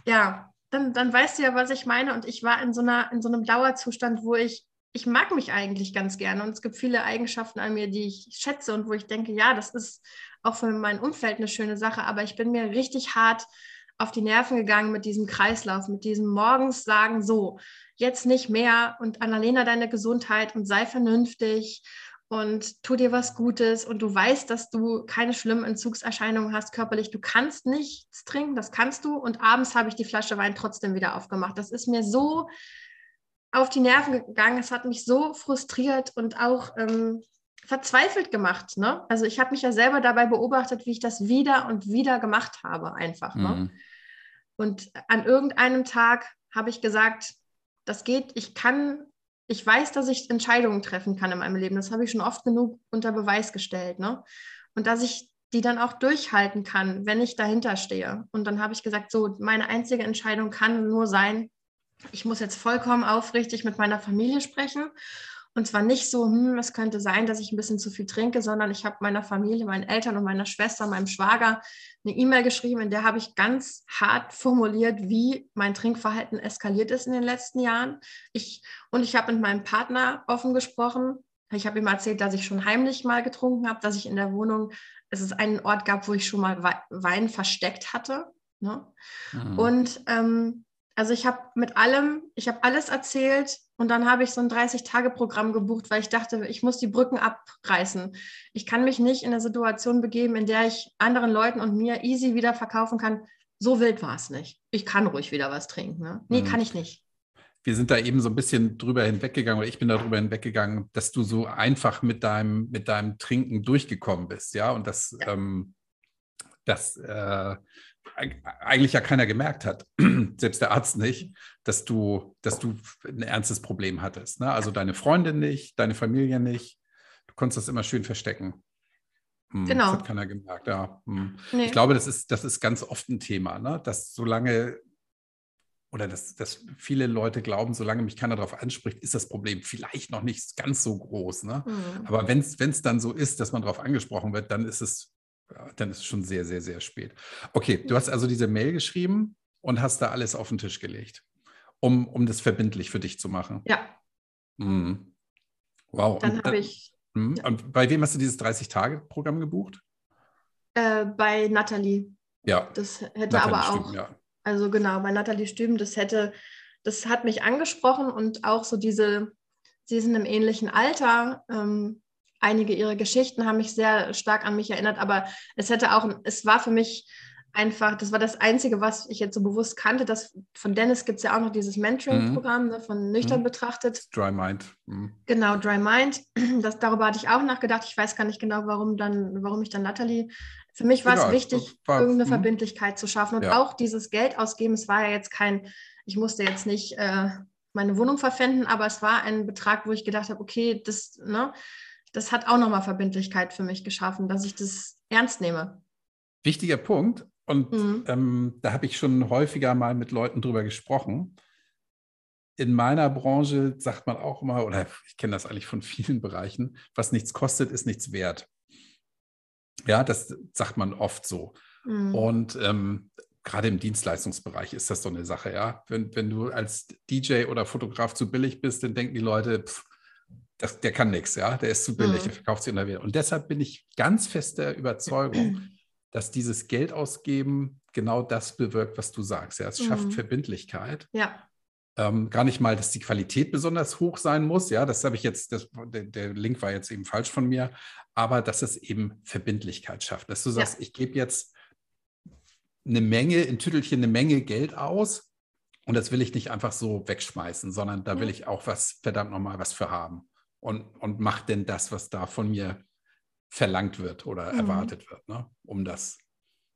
ja, dann, dann weißt du ja, was ich meine. Und ich war in so, einer, in so einem Dauerzustand, wo ich, ich mag mich eigentlich ganz gerne. Und es gibt viele Eigenschaften an mir, die ich schätze und wo ich denke, ja, das ist auch für mein Umfeld eine schöne Sache. Aber ich bin mir richtig hart auf die Nerven gegangen mit diesem Kreislauf, mit diesem morgens sagen, so, jetzt nicht mehr und Annalena deine Gesundheit und sei vernünftig und tu dir was Gutes und du weißt, dass du keine schlimmen Entzugserscheinungen hast körperlich. Du kannst nichts trinken, das kannst du. Und abends habe ich die Flasche Wein trotzdem wieder aufgemacht. Das ist mir so auf die Nerven gegangen. Es hat mich so frustriert und auch ähm, verzweifelt gemacht. Ne? Also ich habe mich ja selber dabei beobachtet, wie ich das wieder und wieder gemacht habe, einfach. Ne? Mhm. Und an irgendeinem Tag habe ich gesagt, das geht, ich kann ich weiß, dass ich Entscheidungen treffen kann in meinem Leben. Das habe ich schon oft genug unter Beweis gestellt. Ne? Und dass ich die dann auch durchhalten kann, wenn ich dahinter stehe. Und dann habe ich gesagt, so, meine einzige Entscheidung kann nur sein, ich muss jetzt vollkommen aufrichtig mit meiner Familie sprechen und zwar nicht so, hm, es könnte sein, dass ich ein bisschen zu viel trinke, sondern ich habe meiner Familie, meinen Eltern und meiner Schwester, meinem Schwager eine E-Mail geschrieben, in der habe ich ganz hart formuliert, wie mein Trinkverhalten eskaliert ist in den letzten Jahren. Ich, und ich habe mit meinem Partner offen gesprochen. Ich habe ihm erzählt, dass ich schon heimlich mal getrunken habe, dass ich in der Wohnung, es ist einen Ort gab, wo ich schon mal Wein versteckt hatte. Ne? Mhm. Und ähm, also ich habe mit allem, ich habe alles erzählt und dann habe ich so ein 30-Tage-Programm gebucht, weil ich dachte, ich muss die Brücken abreißen. Ich kann mich nicht in eine Situation begeben, in der ich anderen Leuten und mir easy wieder verkaufen kann. So wild war es nicht. Ich kann ruhig wieder was trinken. Ne? Nee, mhm. kann ich nicht. Wir sind da eben so ein bisschen drüber hinweggegangen, oder ich bin da drüber hinweggegangen, dass du so einfach mit deinem, mit deinem Trinken durchgekommen bist, ja, und das, ja. Ähm, das äh, eigentlich ja keiner gemerkt hat, selbst der Arzt nicht, dass du, dass du ein ernstes Problem hattest. Ne? Also deine Freundin nicht, deine Familie nicht. Du konntest das immer schön verstecken. Hm, genau. Das hat keiner gemerkt, ja. Hm. Nee. Ich glaube, das ist, das ist ganz oft ein Thema, ne? dass solange oder dass, dass viele Leute glauben, solange mich keiner darauf anspricht, ist das Problem vielleicht noch nicht ganz so groß. Ne? Mhm. Aber wenn es dann so ist, dass man darauf angesprochen wird, dann ist es dann ist es schon sehr, sehr, sehr spät. Okay, du hast also diese Mail geschrieben und hast da alles auf den Tisch gelegt, um, um das verbindlich für dich zu machen. Ja. Mhm. Wow. Dann habe ich. Mhm. Ja. Und bei wem hast du dieses 30-Tage-Programm gebucht? Äh, bei Nathalie. Ja. Das hätte Nathalie aber auch. Stüben, ja. Also genau, bei Nathalie Stüben, das hätte, das hat mich angesprochen und auch so diese, sie sind im ähnlichen Alter. Ähm, einige ihrer Geschichten haben mich sehr stark an mich erinnert, aber es hätte auch, es war für mich einfach, das war das Einzige, was ich jetzt so bewusst kannte. Das, von Dennis gibt es ja auch noch dieses Mentoring-Programm, mhm. ne, von nüchtern mhm. betrachtet. Dry Mind. Mhm. Genau, Dry Mind. Das, darüber hatte ich auch nachgedacht. Ich weiß gar nicht genau, warum dann, warum ich dann Natalie. Für mich war es wichtig, war, irgendeine mhm. Verbindlichkeit zu schaffen und ja. auch dieses Geld ausgeben. Es war ja jetzt kein, ich musste jetzt nicht äh, meine Wohnung verpfänden, aber es war ein Betrag, wo ich gedacht habe, okay, das, ne, das hat auch nochmal Verbindlichkeit für mich geschaffen, dass ich das ernst nehme. Wichtiger Punkt. Und mhm. ähm, da habe ich schon häufiger mal mit Leuten drüber gesprochen. In meiner Branche sagt man auch immer, oder ich kenne das eigentlich von vielen Bereichen, was nichts kostet, ist nichts wert. Ja, das sagt man oft so. Mhm. Und ähm, gerade im Dienstleistungsbereich ist das so eine Sache, ja. Wenn, wenn du als DJ oder Fotograf zu billig bist, dann denken die Leute, pff, das, der kann nichts, ja, der ist zu billig, mhm. der verkauft sich in der Welt. Und deshalb bin ich ganz fest der Überzeugung, dass dieses Geld ausgeben genau das bewirkt, was du sagst. Ja, es mhm. schafft Verbindlichkeit. Ja. Ähm, gar nicht mal, dass die Qualität besonders hoch sein muss. Ja, das habe ich jetzt, das, der, der, Link war jetzt eben falsch von mir, aber dass es eben Verbindlichkeit schafft. Dass du sagst, ja. ich gebe jetzt eine Menge, in Tüttelchen eine Menge Geld aus und das will ich nicht einfach so wegschmeißen, sondern da will ich auch was, verdammt nochmal was für haben und, und mache denn das, was da von mir verlangt wird oder mhm. erwartet wird, ne? um das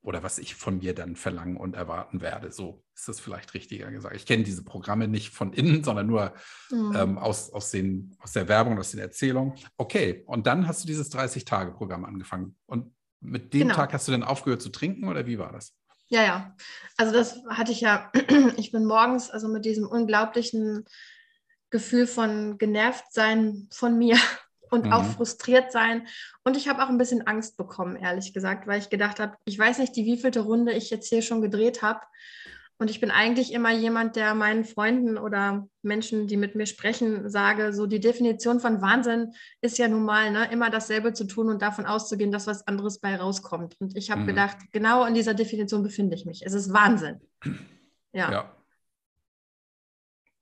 oder was ich von mir dann verlangen und erwarten werde. So ist das vielleicht richtiger gesagt. Ich kenne diese Programme nicht von innen, sondern nur mhm. ähm, aus, aus, den, aus der Werbung, aus den Erzählungen. Okay, und dann hast du dieses 30-Tage-Programm angefangen. Und mit dem genau. Tag hast du dann aufgehört zu trinken oder wie war das? Ja, ja. Also das hatte ich ja, ich bin morgens also mit diesem unglaublichen Gefühl von genervt sein von mir und mhm. auch frustriert sein. Und ich habe auch ein bisschen Angst bekommen, ehrlich gesagt, weil ich gedacht habe, ich weiß nicht, die wievielte Runde ich jetzt hier schon gedreht habe. Und ich bin eigentlich immer jemand, der meinen Freunden oder Menschen, die mit mir sprechen, sage, so die Definition von Wahnsinn ist ja nun mal, ne, immer dasselbe zu tun und davon auszugehen, dass was anderes bei rauskommt. Und ich habe mhm. gedacht, genau in dieser Definition befinde ich mich. Es ist Wahnsinn. Ja. ja.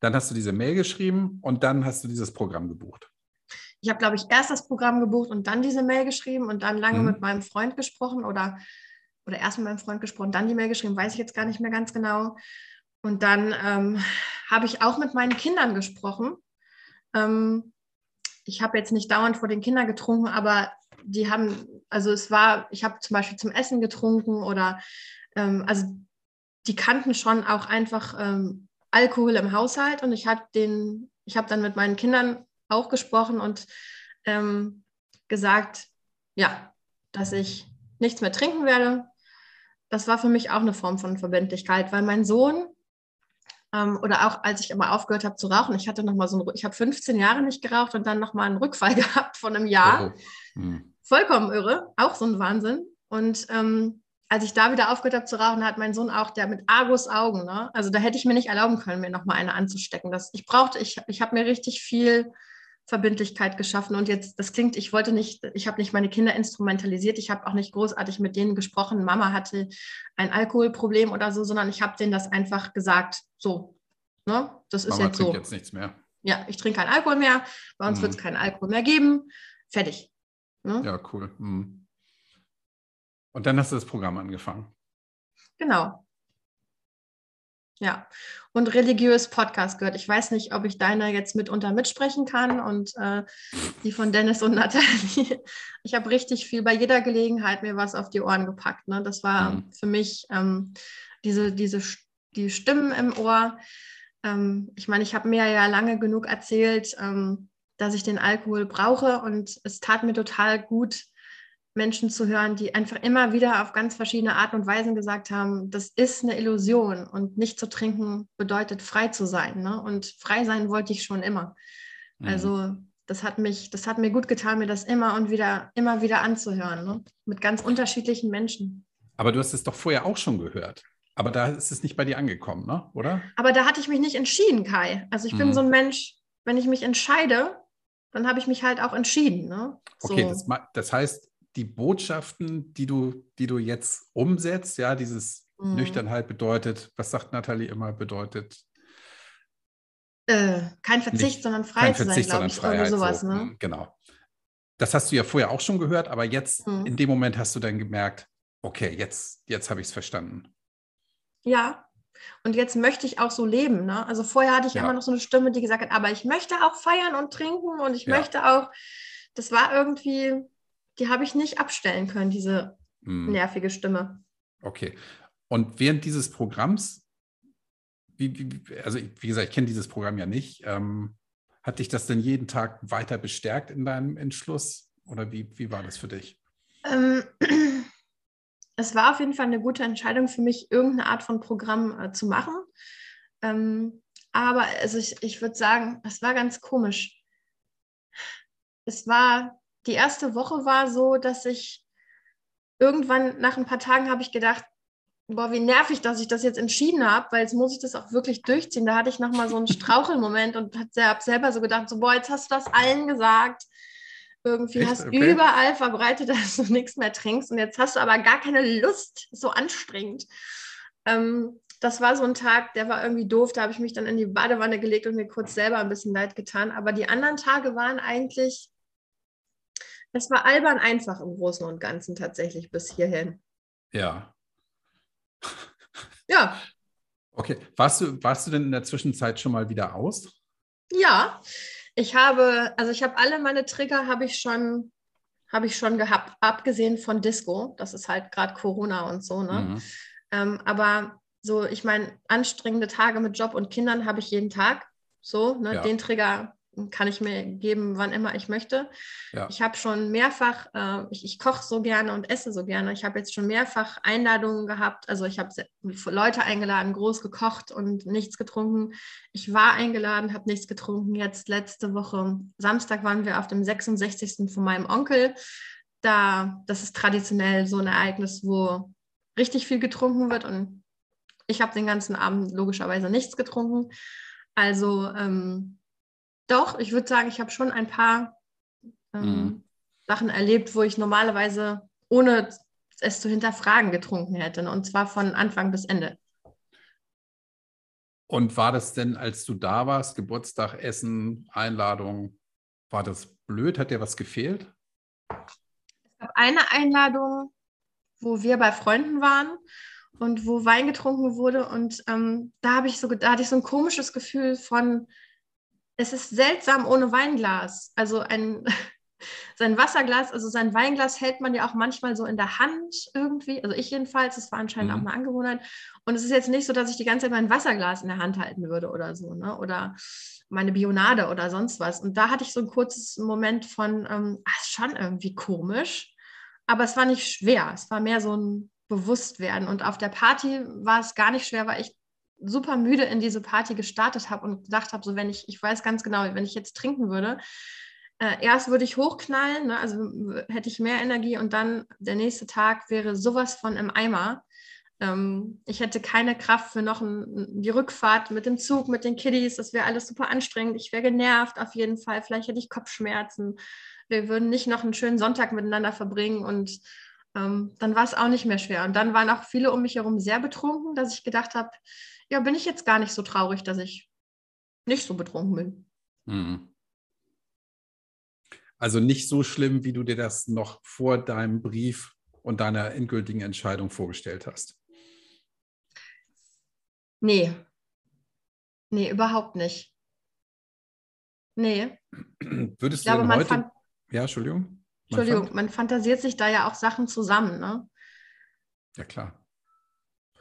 Dann hast du diese Mail geschrieben und dann hast du dieses Programm gebucht. ich habe, glaube ich, erst das Programm gebucht und dann diese Mail geschrieben und dann lange mhm. mit meinem Freund gesprochen oder, oder erst mit meinem Freund gesprochen, dann die Mail geschrieben, weiß ich jetzt gar nicht mehr ganz genau. Und dann ähm, habe ich auch mit meinen Kindern gesprochen. Ähm, ich habe jetzt nicht dauernd vor den Kindern getrunken, aber die haben, also es war, ich habe zum Beispiel zum Essen getrunken oder ähm, also die kannten schon auch einfach ähm, Alkohol im Haushalt und ich habe den, ich habe dann mit meinen Kindern auch gesprochen und ähm, gesagt, ja, dass ich nichts mehr trinken werde. Das war für mich auch eine Form von Verbindlichkeit, weil mein Sohn ähm, oder auch als ich aber aufgehört habe zu rauchen, ich hatte noch mal so ein, ich habe 15 Jahre nicht geraucht und dann noch mal einen Rückfall gehabt von einem Jahr. Oh. Hm. Vollkommen irre, auch so ein Wahnsinn. Und ähm, als ich da wieder aufgehört habe zu rauchen, hat mein Sohn auch, der mit Argus Augen, ne? also da hätte ich mir nicht erlauben können, mir noch mal eine anzustecken. Das, ich brauchte, ich, ich habe mir richtig viel Verbindlichkeit geschaffen. Und jetzt, das klingt, ich wollte nicht, ich habe nicht meine Kinder instrumentalisiert, ich habe auch nicht großartig mit denen gesprochen, Mama hatte ein Alkoholproblem oder so, sondern ich habe denen das einfach gesagt, so, ne? Das ist Mama jetzt so. jetzt nichts mehr. Ja, ich trinke keinen Alkohol mehr, bei uns mhm. wird es keinen Alkohol mehr geben. Fertig. Ne? Ja, cool. Mhm. Und dann hast du das Programm angefangen. Genau. Ja, und religiös Podcast gehört. Ich weiß nicht, ob ich deiner jetzt mitunter mitsprechen kann und äh, die von Dennis und Nathalie. Ich habe richtig viel bei jeder Gelegenheit mir was auf die Ohren gepackt. Ne? Das war mhm. für mich ähm, diese, diese die Stimmen im Ohr. Ähm, ich meine, ich habe mir ja lange genug erzählt, ähm, dass ich den Alkohol brauche und es tat mir total gut, Menschen zu hören, die einfach immer wieder auf ganz verschiedene Arten und Weisen gesagt haben, das ist eine Illusion und nicht zu trinken bedeutet frei zu sein. Ne? Und frei sein wollte ich schon immer. Mhm. Also das hat mich, das hat mir gut getan, mir das immer und wieder, immer wieder anzuhören, ne? mit ganz unterschiedlichen Menschen. Aber du hast es doch vorher auch schon gehört. Aber da ist es nicht bei dir angekommen, ne? oder? Aber da hatte ich mich nicht entschieden, Kai. Also ich bin mhm. so ein Mensch, wenn ich mich entscheide, dann habe ich mich halt auch entschieden. Ne? So. Okay, das, das heißt, die Botschaften, die du, die du jetzt umsetzt, ja, dieses mhm. Nüchternheit bedeutet, was sagt Nathalie immer, bedeutet äh, kein Verzicht, nicht, sondern frei zu sein, glaube ich, Freiheit, sowas. So. Ne? Mhm, genau. Das hast du ja vorher auch schon gehört, aber jetzt mhm. in dem Moment hast du dann gemerkt, okay, jetzt, jetzt habe ich es verstanden. Ja, und jetzt möchte ich auch so leben. Ne? Also vorher hatte ich ja. immer noch so eine Stimme, die gesagt hat, aber ich möchte auch feiern und trinken und ich ja. möchte auch, das war irgendwie, die habe ich nicht abstellen können, diese hm. nervige Stimme. Okay. Und während dieses Programms, also wie gesagt, ich kenne dieses Programm ja nicht, ähm, hat dich das denn jeden Tag weiter bestärkt in deinem Entschluss? Oder wie, wie war das für dich? Ähm, es war auf jeden Fall eine gute Entscheidung für mich, irgendeine Art von Programm äh, zu machen. Ähm, aber also ich, ich würde sagen, es war ganz komisch. Es war die erste Woche war so, dass ich irgendwann nach ein paar Tagen habe ich gedacht, boah, wie nervig, dass ich das jetzt entschieden habe, weil jetzt muss ich das auch wirklich durchziehen. Da hatte ich nochmal so einen Strauchelmoment und habe selber so gedacht, so, boah, jetzt hast du das allen gesagt. Irgendwie Echt? hast okay. überall verbreitet, dass du nichts mehr trinkst und jetzt hast du aber gar keine Lust. so anstrengend. Ähm, das war so ein Tag, der war irgendwie doof. Da habe ich mich dann in die Badewanne gelegt und mir kurz selber ein bisschen leid getan. Aber die anderen Tage waren eigentlich es war albern einfach im Großen und Ganzen tatsächlich bis hierhin. Ja. Ja. Okay. Warst du, warst du denn in der Zwischenzeit schon mal wieder aus? Ja. Ich habe, also ich habe alle meine Trigger habe ich schon, habe ich schon gehabt, abgesehen von Disco. Das ist halt gerade Corona und so, ne? Mhm. Ähm, aber so, ich meine, anstrengende Tage mit Job und Kindern habe ich jeden Tag. So, ne? Ja. Den Trigger kann ich mir geben, wann immer ich möchte. Ja. Ich habe schon mehrfach, äh, ich, ich koche so gerne und esse so gerne. Ich habe jetzt schon mehrfach Einladungen gehabt. Also ich habe Leute eingeladen, groß gekocht und nichts getrunken. Ich war eingeladen, habe nichts getrunken. Jetzt letzte Woche, Samstag waren wir auf dem 66. von meinem Onkel. Da, das ist traditionell so ein Ereignis, wo richtig viel getrunken wird und ich habe den ganzen Abend logischerweise nichts getrunken. Also ähm, doch, ich würde sagen, ich habe schon ein paar ähm, mhm. Sachen erlebt, wo ich normalerweise ohne es zu hinterfragen getrunken hätte. Und zwar von Anfang bis Ende. Und war das denn, als du da warst, Geburtstag, Essen, Einladung, war das blöd? Hat dir was gefehlt? Es gab eine Einladung, wo wir bei Freunden waren und wo Wein getrunken wurde. Und ähm, da habe ich so, da hatte ich so ein komisches Gefühl von, es ist seltsam ohne Weinglas. Also ein sein Wasserglas, also sein Weinglas hält man ja auch manchmal so in der Hand irgendwie. Also ich jedenfalls, das war anscheinend mhm. auch eine Angewohnheit. Und es ist jetzt nicht so, dass ich die ganze Zeit mein Wasserglas in der Hand halten würde oder so, ne? Oder meine Bionade oder sonst was. Und da hatte ich so ein kurzes Moment von, ähm, ach, ist schon irgendwie komisch. Aber es war nicht schwer. Es war mehr so ein Bewusstwerden. Und auf der Party war es gar nicht schwer, weil ich super müde in diese Party gestartet habe und gedacht habe, so wenn ich, ich weiß ganz genau, wenn ich jetzt trinken würde, äh, erst würde ich hochknallen, ne, also hätte ich mehr Energie und dann der nächste Tag wäre sowas von im Eimer. Ähm, ich hätte keine Kraft für noch ein, die Rückfahrt mit dem Zug, mit den Kiddies, das wäre alles super anstrengend. Ich wäre genervt auf jeden Fall, vielleicht hätte ich Kopfschmerzen. Wir würden nicht noch einen schönen Sonntag miteinander verbringen und ähm, dann war es auch nicht mehr schwer. Und dann waren auch viele um mich herum sehr betrunken, dass ich gedacht habe, ja, bin ich jetzt gar nicht so traurig, dass ich nicht so betrunken bin. Mhm. Also nicht so schlimm, wie du dir das noch vor deinem Brief und deiner endgültigen Entscheidung vorgestellt hast. Nee. Nee, überhaupt nicht. Nee. Würdest du glaube, heute... Fand... Ja, Entschuldigung. Man Entschuldigung, fand... man fantasiert sich da ja auch Sachen zusammen, ne? Ja, klar.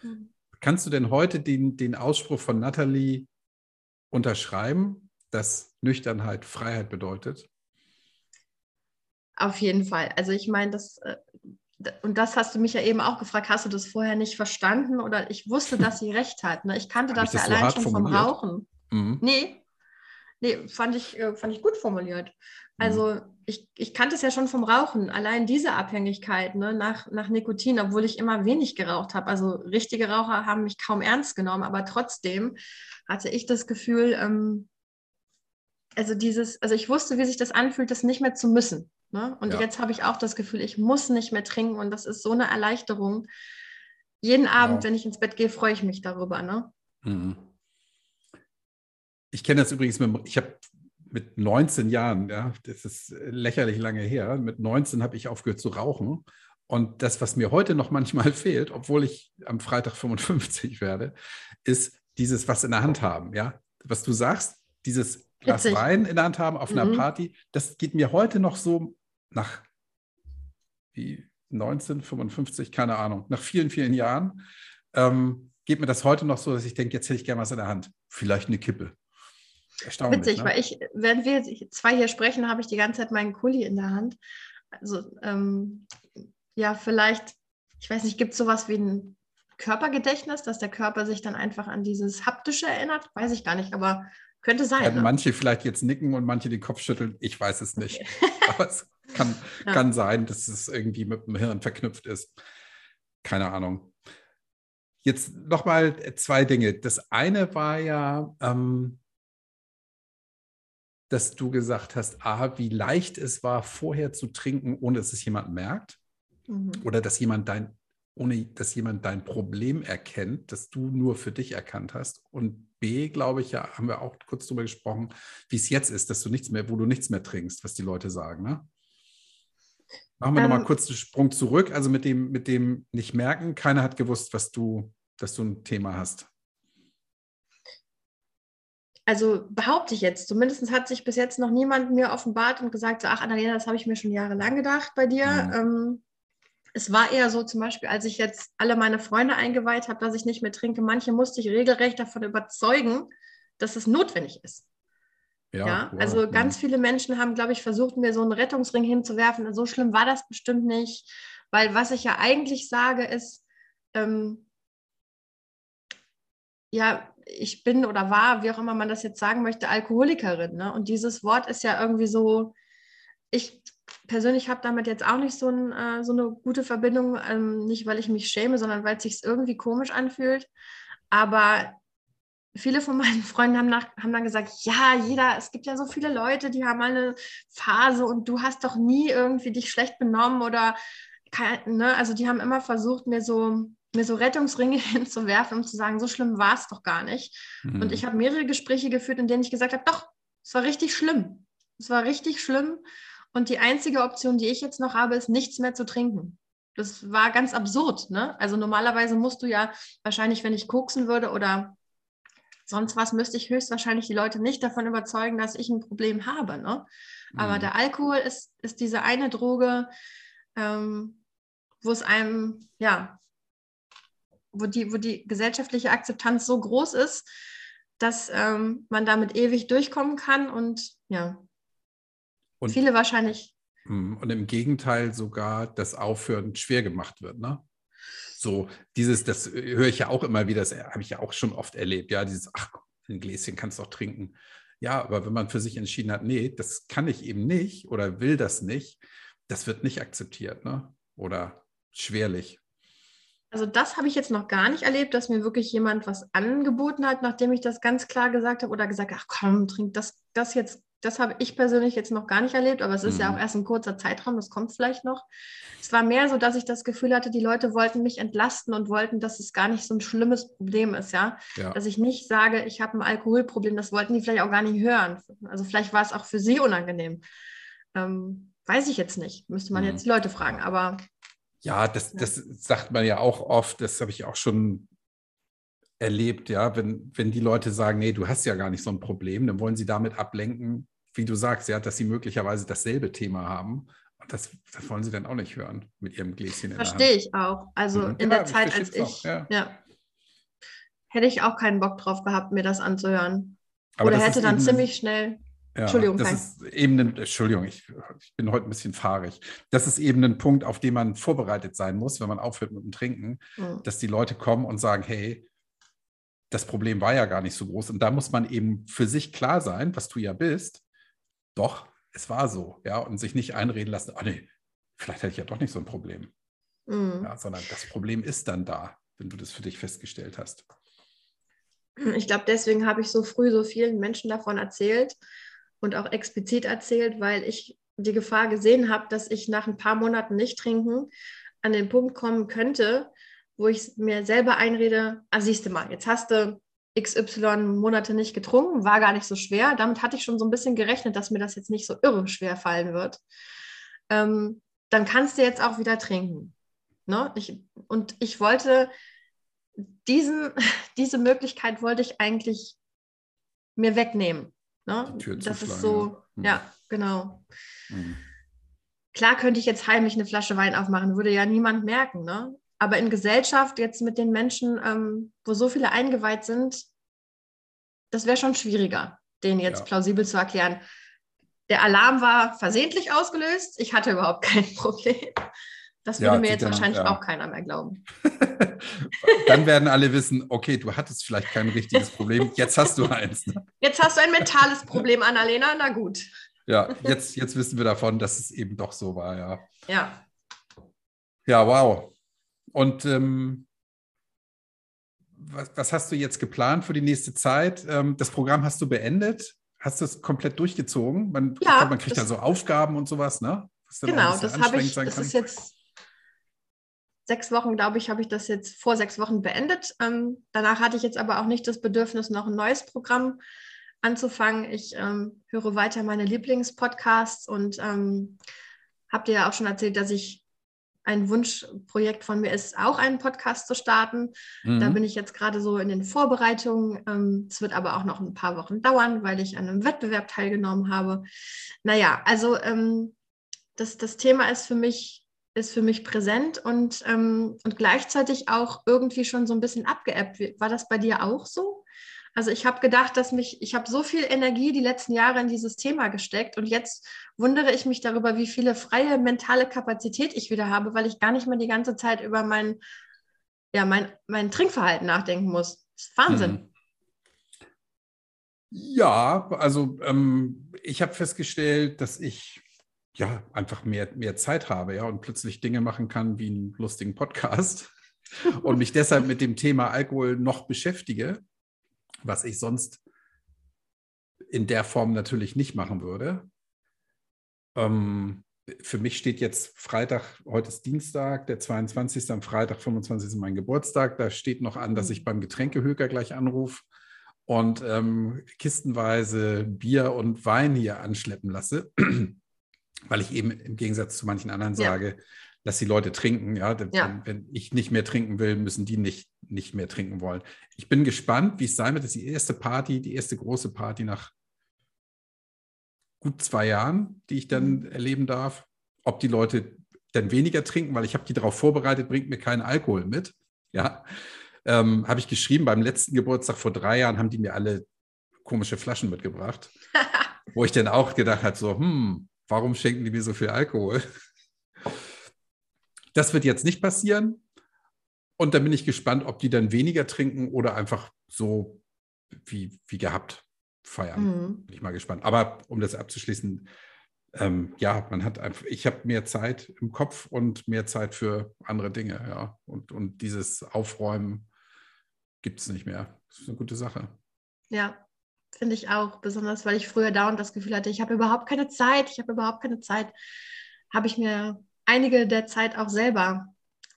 Hm. Kannst du denn heute den, den Ausspruch von Nathalie unterschreiben, dass Nüchternheit Freiheit bedeutet? Auf jeden Fall. Also ich meine, das, äh, und das hast du mich ja eben auch gefragt, hast du das vorher nicht verstanden? Oder ich wusste, dass sie recht hat. Ne? Ich kannte das, das ja allein schon formuliert? vom Rauchen. Mhm. Nee, nee, fand ich, äh, fand ich gut formuliert. Also mhm. Ich, ich kannte es ja schon vom Rauchen. Allein diese Abhängigkeit ne, nach, nach Nikotin, obwohl ich immer wenig geraucht habe. Also richtige Raucher haben mich kaum ernst genommen, aber trotzdem hatte ich das Gefühl, ähm, also dieses, also ich wusste, wie sich das anfühlt, das nicht mehr zu müssen. Ne? Und ja. jetzt habe ich auch das Gefühl, ich muss nicht mehr trinken und das ist so eine Erleichterung. Jeden Abend, wow. wenn ich ins Bett gehe, freue ich mich darüber. Ne? Mhm. Ich kenne das übrigens, mit, ich habe mit 19 Jahren, ja, das ist lächerlich lange her, mit 19 habe ich aufgehört zu rauchen. Und das, was mir heute noch manchmal fehlt, obwohl ich am Freitag 55 werde, ist dieses was in der Hand haben. Ja? Was du sagst, dieses Glas Wein in der Hand haben auf mhm. einer Party, das geht mir heute noch so nach wie 1955, keine Ahnung, nach vielen, vielen Jahren, ähm, geht mir das heute noch so, dass ich denke, jetzt hätte ich gerne was in der Hand. Vielleicht eine Kippe. Erstaunlich. Witzig, ne? weil ich, während wir zwei hier sprechen, habe ich die ganze Zeit meinen Kuli in der Hand. Also, ähm, ja, vielleicht, ich weiß nicht, gibt es sowas wie ein Körpergedächtnis, dass der Körper sich dann einfach an dieses Haptische erinnert? Weiß ich gar nicht, aber könnte sein. Werden ne? manche vielleicht jetzt nicken und manche den Kopf schütteln. Ich weiß es nicht. Okay. aber es kann, ja. kann sein, dass es irgendwie mit dem Hirn verknüpft ist. Keine Ahnung. Jetzt nochmal zwei Dinge. Das eine war ja, ähm, dass du gesagt hast, ah, wie leicht es war, vorher zu trinken, ohne dass es jemand merkt. Mhm. Oder dass jemand dein, ohne dass jemand dein Problem erkennt, das du nur für dich erkannt hast. Und B, glaube ich, ja, haben wir auch kurz darüber gesprochen, wie es jetzt ist, dass du nichts mehr, wo du nichts mehr trinkst, was die Leute sagen. Ne? Machen wir ähm, nochmal kurz den Sprung zurück. Also mit dem, mit dem nicht merken, keiner hat gewusst, was du, dass du ein Thema hast. Also behaupte ich jetzt, zumindest hat sich bis jetzt noch niemand mir offenbart und gesagt, so, ach Annalena, das habe ich mir schon jahrelang gedacht bei dir. Mhm. Ähm, es war eher so zum Beispiel, als ich jetzt alle meine Freunde eingeweiht habe, dass ich nicht mehr trinke, manche musste ich regelrecht davon überzeugen, dass es notwendig ist. Ja, ja? Wow. also ganz viele Menschen haben, glaube ich, versucht, mir so einen Rettungsring hinzuwerfen. So schlimm war das bestimmt nicht, weil was ich ja eigentlich sage, ist, ähm, ja, ich bin oder war, wie auch immer man das jetzt sagen möchte, Alkoholikerin. Ne? Und dieses Wort ist ja irgendwie so, ich persönlich habe damit jetzt auch nicht so, ein, äh, so eine gute Verbindung, ähm, nicht weil ich mich schäme, sondern weil es sich irgendwie komisch anfühlt. Aber viele von meinen Freunden haben, nach, haben dann gesagt, ja, jeder, es gibt ja so viele Leute, die haben eine Phase und du hast doch nie irgendwie dich schlecht benommen oder ne, also die haben immer versucht, mir so mir so Rettungsringe hinzuwerfen, um zu sagen, so schlimm war es doch gar nicht. Mhm. Und ich habe mehrere Gespräche geführt, in denen ich gesagt habe, doch, es war richtig schlimm. Es war richtig schlimm. Und die einzige Option, die ich jetzt noch habe, ist nichts mehr zu trinken. Das war ganz absurd. Ne? Also normalerweise musst du ja wahrscheinlich, wenn ich koksen würde oder sonst was, müsste ich höchstwahrscheinlich die Leute nicht davon überzeugen, dass ich ein Problem habe. Ne? Aber mhm. der Alkohol ist, ist diese eine Droge, ähm, wo es einem, ja, wo die, wo die gesellschaftliche Akzeptanz so groß ist, dass ähm, man damit ewig durchkommen kann und ja, und, viele wahrscheinlich. Hm, und im Gegenteil sogar das Aufhören schwer gemacht wird, ne? So, dieses, das höre ich ja auch immer wieder, das habe ich ja auch schon oft erlebt, ja, dieses, ach, ein Gläschen kannst du auch trinken. Ja, aber wenn man für sich entschieden hat, nee, das kann ich eben nicht oder will das nicht, das wird nicht akzeptiert, ne? Oder schwerlich. Also das habe ich jetzt noch gar nicht erlebt, dass mir wirklich jemand was angeboten hat, nachdem ich das ganz klar gesagt habe oder gesagt, ach komm, trink das, das jetzt. Das habe ich persönlich jetzt noch gar nicht erlebt, aber es ist mhm. ja auch erst ein kurzer Zeitraum, das kommt vielleicht noch. Es war mehr so, dass ich das Gefühl hatte, die Leute wollten mich entlasten und wollten, dass es gar nicht so ein schlimmes Problem ist, ja. ja. Dass ich nicht sage, ich habe ein Alkoholproblem, das wollten die vielleicht auch gar nicht hören. Also vielleicht war es auch für sie unangenehm. Ähm, weiß ich jetzt nicht, müsste man mhm. jetzt die Leute fragen, aber ja, das, das sagt man ja auch oft, das habe ich auch schon erlebt, ja, wenn, wenn die Leute sagen, nee, du hast ja gar nicht so ein Problem, dann wollen sie damit ablenken, wie du sagst, ja, dass sie möglicherweise dasselbe Thema haben. Und das, das wollen sie dann auch nicht hören mit ihrem Gläschen. Verstehe ich auch. Also mhm. in ja, der Zeit, als ich, auch, ja. ja. hätte ich auch keinen Bock drauf gehabt, mir das anzuhören. Aber Oder hätte dann ziemlich schnell ja, Entschuldigung, das ist eben ein, Entschuldigung, ich, ich, bin heute ein bisschen fahrig. Das ist eben ein Punkt, auf den man vorbereitet sein muss, wenn man aufhört mit dem Trinken, mhm. dass die Leute kommen und sagen, hey, das Problem war ja gar nicht so groß. Und da muss man eben für sich klar sein, was du ja bist. Doch, es war so, ja, und sich nicht einreden lassen, oh nee, vielleicht hätte ich ja doch nicht so ein Problem. Mhm. Ja, sondern das Problem ist dann da, wenn du das für dich festgestellt hast. Ich glaube, deswegen habe ich so früh so vielen Menschen davon erzählt und auch explizit erzählt, weil ich die Gefahr gesehen habe, dass ich nach ein paar Monaten nicht trinken an den Punkt kommen könnte, wo ich mir selber einrede, ah, siehst du mal, jetzt hast du XY Monate nicht getrunken, war gar nicht so schwer. Damit hatte ich schon so ein bisschen gerechnet, dass mir das jetzt nicht so irre schwer fallen wird. Ähm, dann kannst du jetzt auch wieder trinken. Ne? Ich, und ich wollte diesen, diese Möglichkeit wollte ich eigentlich mir wegnehmen. Ne? das ist so, ja, ja genau. Mhm. Klar könnte ich jetzt heimlich eine Flasche Wein aufmachen, würde ja niemand merken. Ne? Aber in Gesellschaft, jetzt mit den Menschen, ähm, wo so viele eingeweiht sind, das wäre schon schwieriger, denen jetzt ja. plausibel zu erklären. Der Alarm war versehentlich ausgelöst, ich hatte überhaupt kein Problem. Das würde ja, mir jetzt dann, wahrscheinlich ja. auch keiner mehr glauben. dann werden alle wissen, okay, du hattest vielleicht kein richtiges Problem, jetzt hast du eins. Ne? Jetzt hast du ein mentales Problem, Annalena, na gut. Ja, jetzt, jetzt wissen wir davon, dass es eben doch so war, ja. Ja. Ja, wow. Und ähm, was, was, hast du jetzt geplant für die nächste Zeit? Ähm, das Programm hast du beendet? Hast du es komplett durchgezogen? Man, ja, glaub, man kriegt da so Aufgaben und sowas, ne? Genau, das habe ich, das ist jetzt sechs Wochen, glaube ich, habe ich das jetzt vor sechs Wochen beendet. Ähm, danach hatte ich jetzt aber auch nicht das Bedürfnis, noch ein neues Programm anzufangen. Ich ähm, höre weiter meine Lieblingspodcasts und ähm, habe dir ja auch schon erzählt, dass ich ein Wunschprojekt von mir ist, auch einen Podcast zu starten. Mhm. Da bin ich jetzt gerade so in den Vorbereitungen. Ähm, es wird aber auch noch ein paar Wochen dauern, weil ich an einem Wettbewerb teilgenommen habe. Naja, also ähm, das, das Thema ist für mich ist für mich präsent und, ähm, und gleichzeitig auch irgendwie schon so ein bisschen abgeebbt. War das bei dir auch so? Also ich habe gedacht, dass mich, ich habe so viel Energie die letzten Jahre in dieses Thema gesteckt und jetzt wundere ich mich darüber, wie viele freie mentale Kapazität ich wieder habe, weil ich gar nicht mehr die ganze Zeit über mein, ja, mein, mein Trinkverhalten nachdenken muss. Das ist Wahnsinn. Hm. Ja, also ähm, ich habe festgestellt, dass ich ja, einfach mehr, mehr Zeit habe, ja, und plötzlich Dinge machen kann wie einen lustigen Podcast und mich deshalb mit dem Thema Alkohol noch beschäftige, was ich sonst in der Form natürlich nicht machen würde. Ähm, für mich steht jetzt Freitag, heute ist Dienstag, der 22. am Freitag, 25. ist mein Geburtstag. Da steht noch an, dass ich mhm. beim Getränkehöker gleich anrufe und ähm, kistenweise Bier und Wein hier anschleppen lasse, weil ich eben im Gegensatz zu manchen anderen ja. sage, dass die Leute trinken. Ja? ja. Wenn, wenn, ich nicht mehr trinken will, müssen die nicht, nicht mehr trinken wollen. Ich bin gespannt, wie es sein wird. Das ist die erste Party, die erste große Party nach gut zwei Jahren, die ich dann mhm. erleben darf. Ob die Leute dann weniger trinken, weil ich habe die darauf vorbereitet, bringt mir keinen Alkohol mit. Ja, ähm, habe ich geschrieben. Beim letzten Geburtstag vor drei Jahren haben die mir alle komische Flaschen mitgebracht, wo ich dann auch gedacht habe, so, hm, warum schenken die mir so viel Alkohol? Das wird jetzt nicht passieren. Und dann bin ich gespannt, ob die dann weniger trinken oder einfach so wie, wie gehabt feiern. Mhm. Bin ich mal gespannt. Aber um das abzuschließen, ähm, ja, man hat einfach, ich habe mehr Zeit im Kopf und mehr Zeit für andere Dinge, ja. Und, und dieses Aufräumen gibt es nicht mehr. Das ist eine gute Sache. Ja, finde ich auch. Besonders, weil ich früher dauernd das Gefühl hatte, ich habe überhaupt keine Zeit, ich habe überhaupt keine Zeit, habe ich mir einige der Zeit auch selber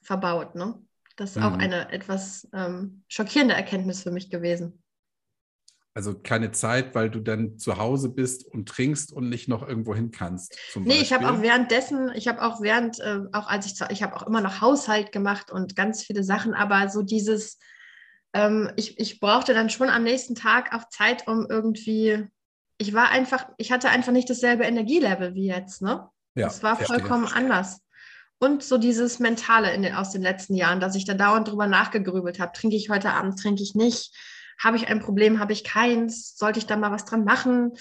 verbaut. Ne? Das ist mhm. auch eine etwas ähm, schockierende Erkenntnis für mich gewesen. Also keine Zeit, weil du dann zu Hause bist und trinkst und nicht noch irgendwo hin kannst. nee, Beispiel. ich habe auch währenddessen, ich habe auch während, äh, auch als ich, ich habe auch immer noch Haushalt gemacht und ganz viele Sachen, aber so dieses, ähm, ich, ich brauchte dann schon am nächsten Tag auch Zeit, um irgendwie, ich war einfach, ich hatte einfach nicht dasselbe Energielevel wie jetzt, ne? Ja, das war verstehe. vollkommen anders. Und so dieses Mentale in den, aus den letzten Jahren, dass ich da dauernd drüber nachgegrübelt habe. Trinke ich heute Abend, trinke ich nicht? Habe ich ein Problem, habe ich keins? Sollte ich da mal was dran machen?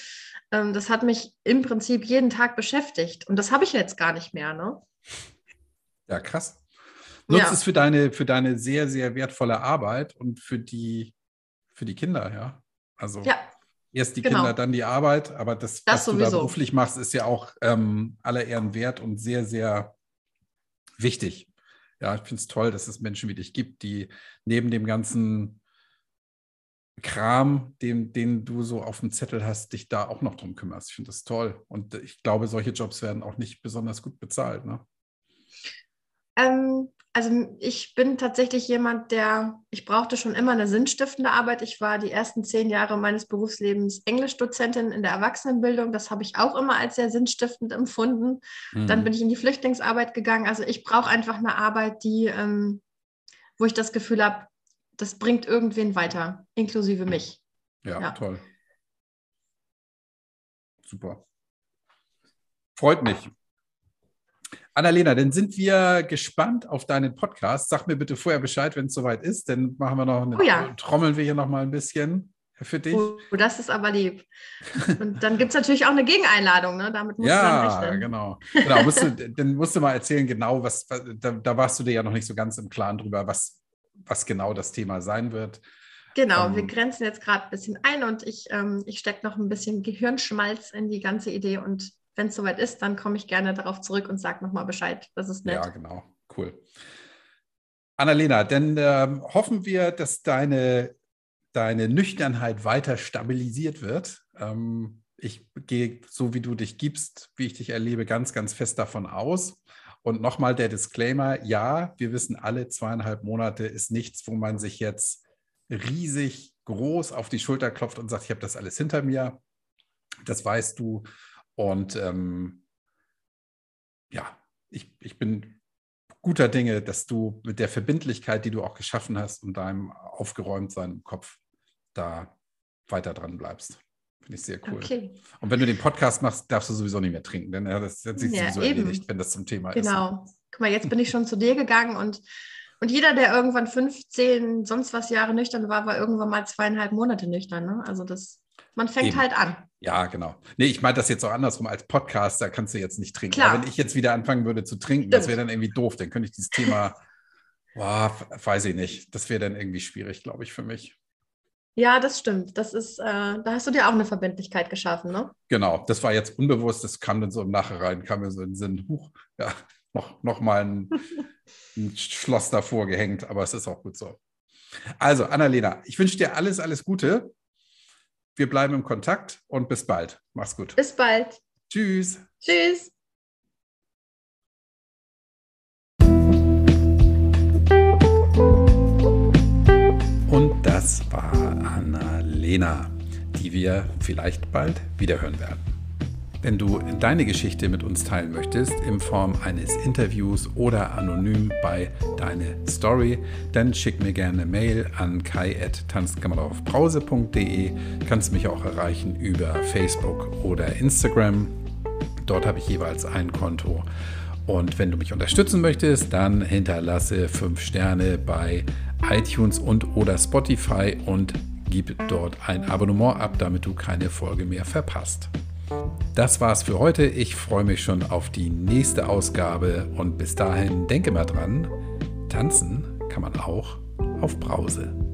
Ähm, das hat mich im Prinzip jeden Tag beschäftigt. Und das habe ich jetzt gar nicht mehr. Ne? Ja, krass. Nutzt ja. es für deine, für deine sehr, sehr wertvolle Arbeit und für die, für die Kinder, ja. Also ja. erst die genau. Kinder, dann die Arbeit, aber das, das was sowieso. du da beruflich machst, ist ja auch ähm, aller Ehren wert und sehr, sehr wichtig. Ja, ich finde es toll, dass es Menschen wie dich gibt, die neben dem ganzen Kram, den, den du so auf dem Zettel hast, dich da auch noch drum kümmerst. Ich finde das toll. Und ich glaube, solche Jobs werden auch nicht besonders gut bezahlt. Ne? Ähm, also ich bin tatsächlich jemand, der, ich brauchte schon immer eine sinnstiftende Arbeit. Ich war die ersten zehn Jahre meines Berufslebens Englischdozentin in der Erwachsenenbildung. Das habe ich auch immer als sehr sinnstiftend empfunden. Mhm. Dann bin ich in die Flüchtlingsarbeit gegangen. Also ich brauche einfach eine Arbeit, die, ähm, wo ich das Gefühl habe, das bringt irgendwen weiter, inklusive mich. ja. ja. toll. Super. Freut mich. Annalena, dann sind wir gespannt auf deinen Podcast. Sag mir bitte vorher Bescheid, wenn es soweit ist. Dann machen wir noch eine, oh ja. trommeln wir hier noch mal ein bisschen für dich. Oh, das ist aber lieb. Und dann gibt es natürlich auch eine Gegeneinladung, ne? Damit musst ja, du dann genau. genau musst du, dann musst du mal erzählen, genau, was, da, da, warst du dir ja noch nicht so ganz im Klaren drüber, was, was genau das Thema sein wird. Genau, ähm, wir grenzen jetzt gerade ein bisschen ein und ich, ähm, ich stecke noch ein bisschen Gehirnschmalz in die ganze Idee und wenn es soweit ist, dann komme ich gerne darauf zurück und sage nochmal Bescheid. Das ist nett. Ja, genau. Cool. Annalena, dann äh, hoffen wir, dass deine, deine Nüchternheit weiter stabilisiert wird. Ähm, ich gehe, so wie du dich gibst, wie ich dich erlebe, ganz, ganz fest davon aus. Und nochmal der Disclaimer, ja, wir wissen alle, zweieinhalb Monate ist nichts, wo man sich jetzt riesig groß auf die Schulter klopft und sagt, ich habe das alles hinter mir. Das weißt du. Und ähm, ja, ich, ich bin guter Dinge, dass du mit der Verbindlichkeit, die du auch geschaffen hast und deinem Aufgeräumtsein im Kopf da weiter dran bleibst. Finde ich sehr cool. Okay. Und wenn du den Podcast machst, darfst du sowieso nicht mehr trinken, denn das hat sich ja, sowieso eben. erledigt, wenn das zum Thema genau. ist. Genau. Guck mal, jetzt bin ich schon zu dir gegangen und, und jeder, der irgendwann 15, sonst was Jahre nüchtern war, war irgendwann mal zweieinhalb Monate nüchtern. Ne? Also das man fängt Eben. halt an. Ja, genau. Nee, ich meine das jetzt auch andersrum. Als Podcaster kannst du jetzt nicht trinken. Wenn ich jetzt wieder anfangen würde zu trinken, Stimmt. das wäre dann irgendwie doof. Dann könnte ich dieses Thema, boah, weiß ich nicht. Das wäre dann irgendwie schwierig, glaube ich, für mich. Ja, das stimmt. Das ist, äh, da hast du dir auch eine Verbindlichkeit geschaffen, ne? Genau, das war jetzt unbewusst, das kam dann so im Nachhinein, kam mir so in den Sinn, huch, ja, noch, noch mal ein, ein Schloss davor gehängt, aber es ist auch gut so. Also, Annalena, ich wünsche dir alles, alles Gute. Wir bleiben im Kontakt und bis bald. Mach's gut. Bis bald. Tschüss. Tschüss. Und das war Annalena. Annalena, die wir vielleicht bald wiederhören werden. Wenn du deine Geschichte mit uns teilen möchtest, in Form eines Interviews oder anonym bei Deine Story, dann schick mir gerne eine Mail an kai.tanzkammeraufbrause.de. Kannst mich auch erreichen über Facebook oder Instagram. Dort habe ich jeweils ein Konto. Und wenn du mich unterstützen möchtest, dann hinterlasse 5 Sterne bei iTunes und oder Spotify und gib dort ein Abonnement ab, damit du keine Folge mehr verpasst. Das war's für heute. Ich freue mich schon auf die nächste Ausgabe und bis dahin denke mal dran, tanzen kann man auch auf Brause.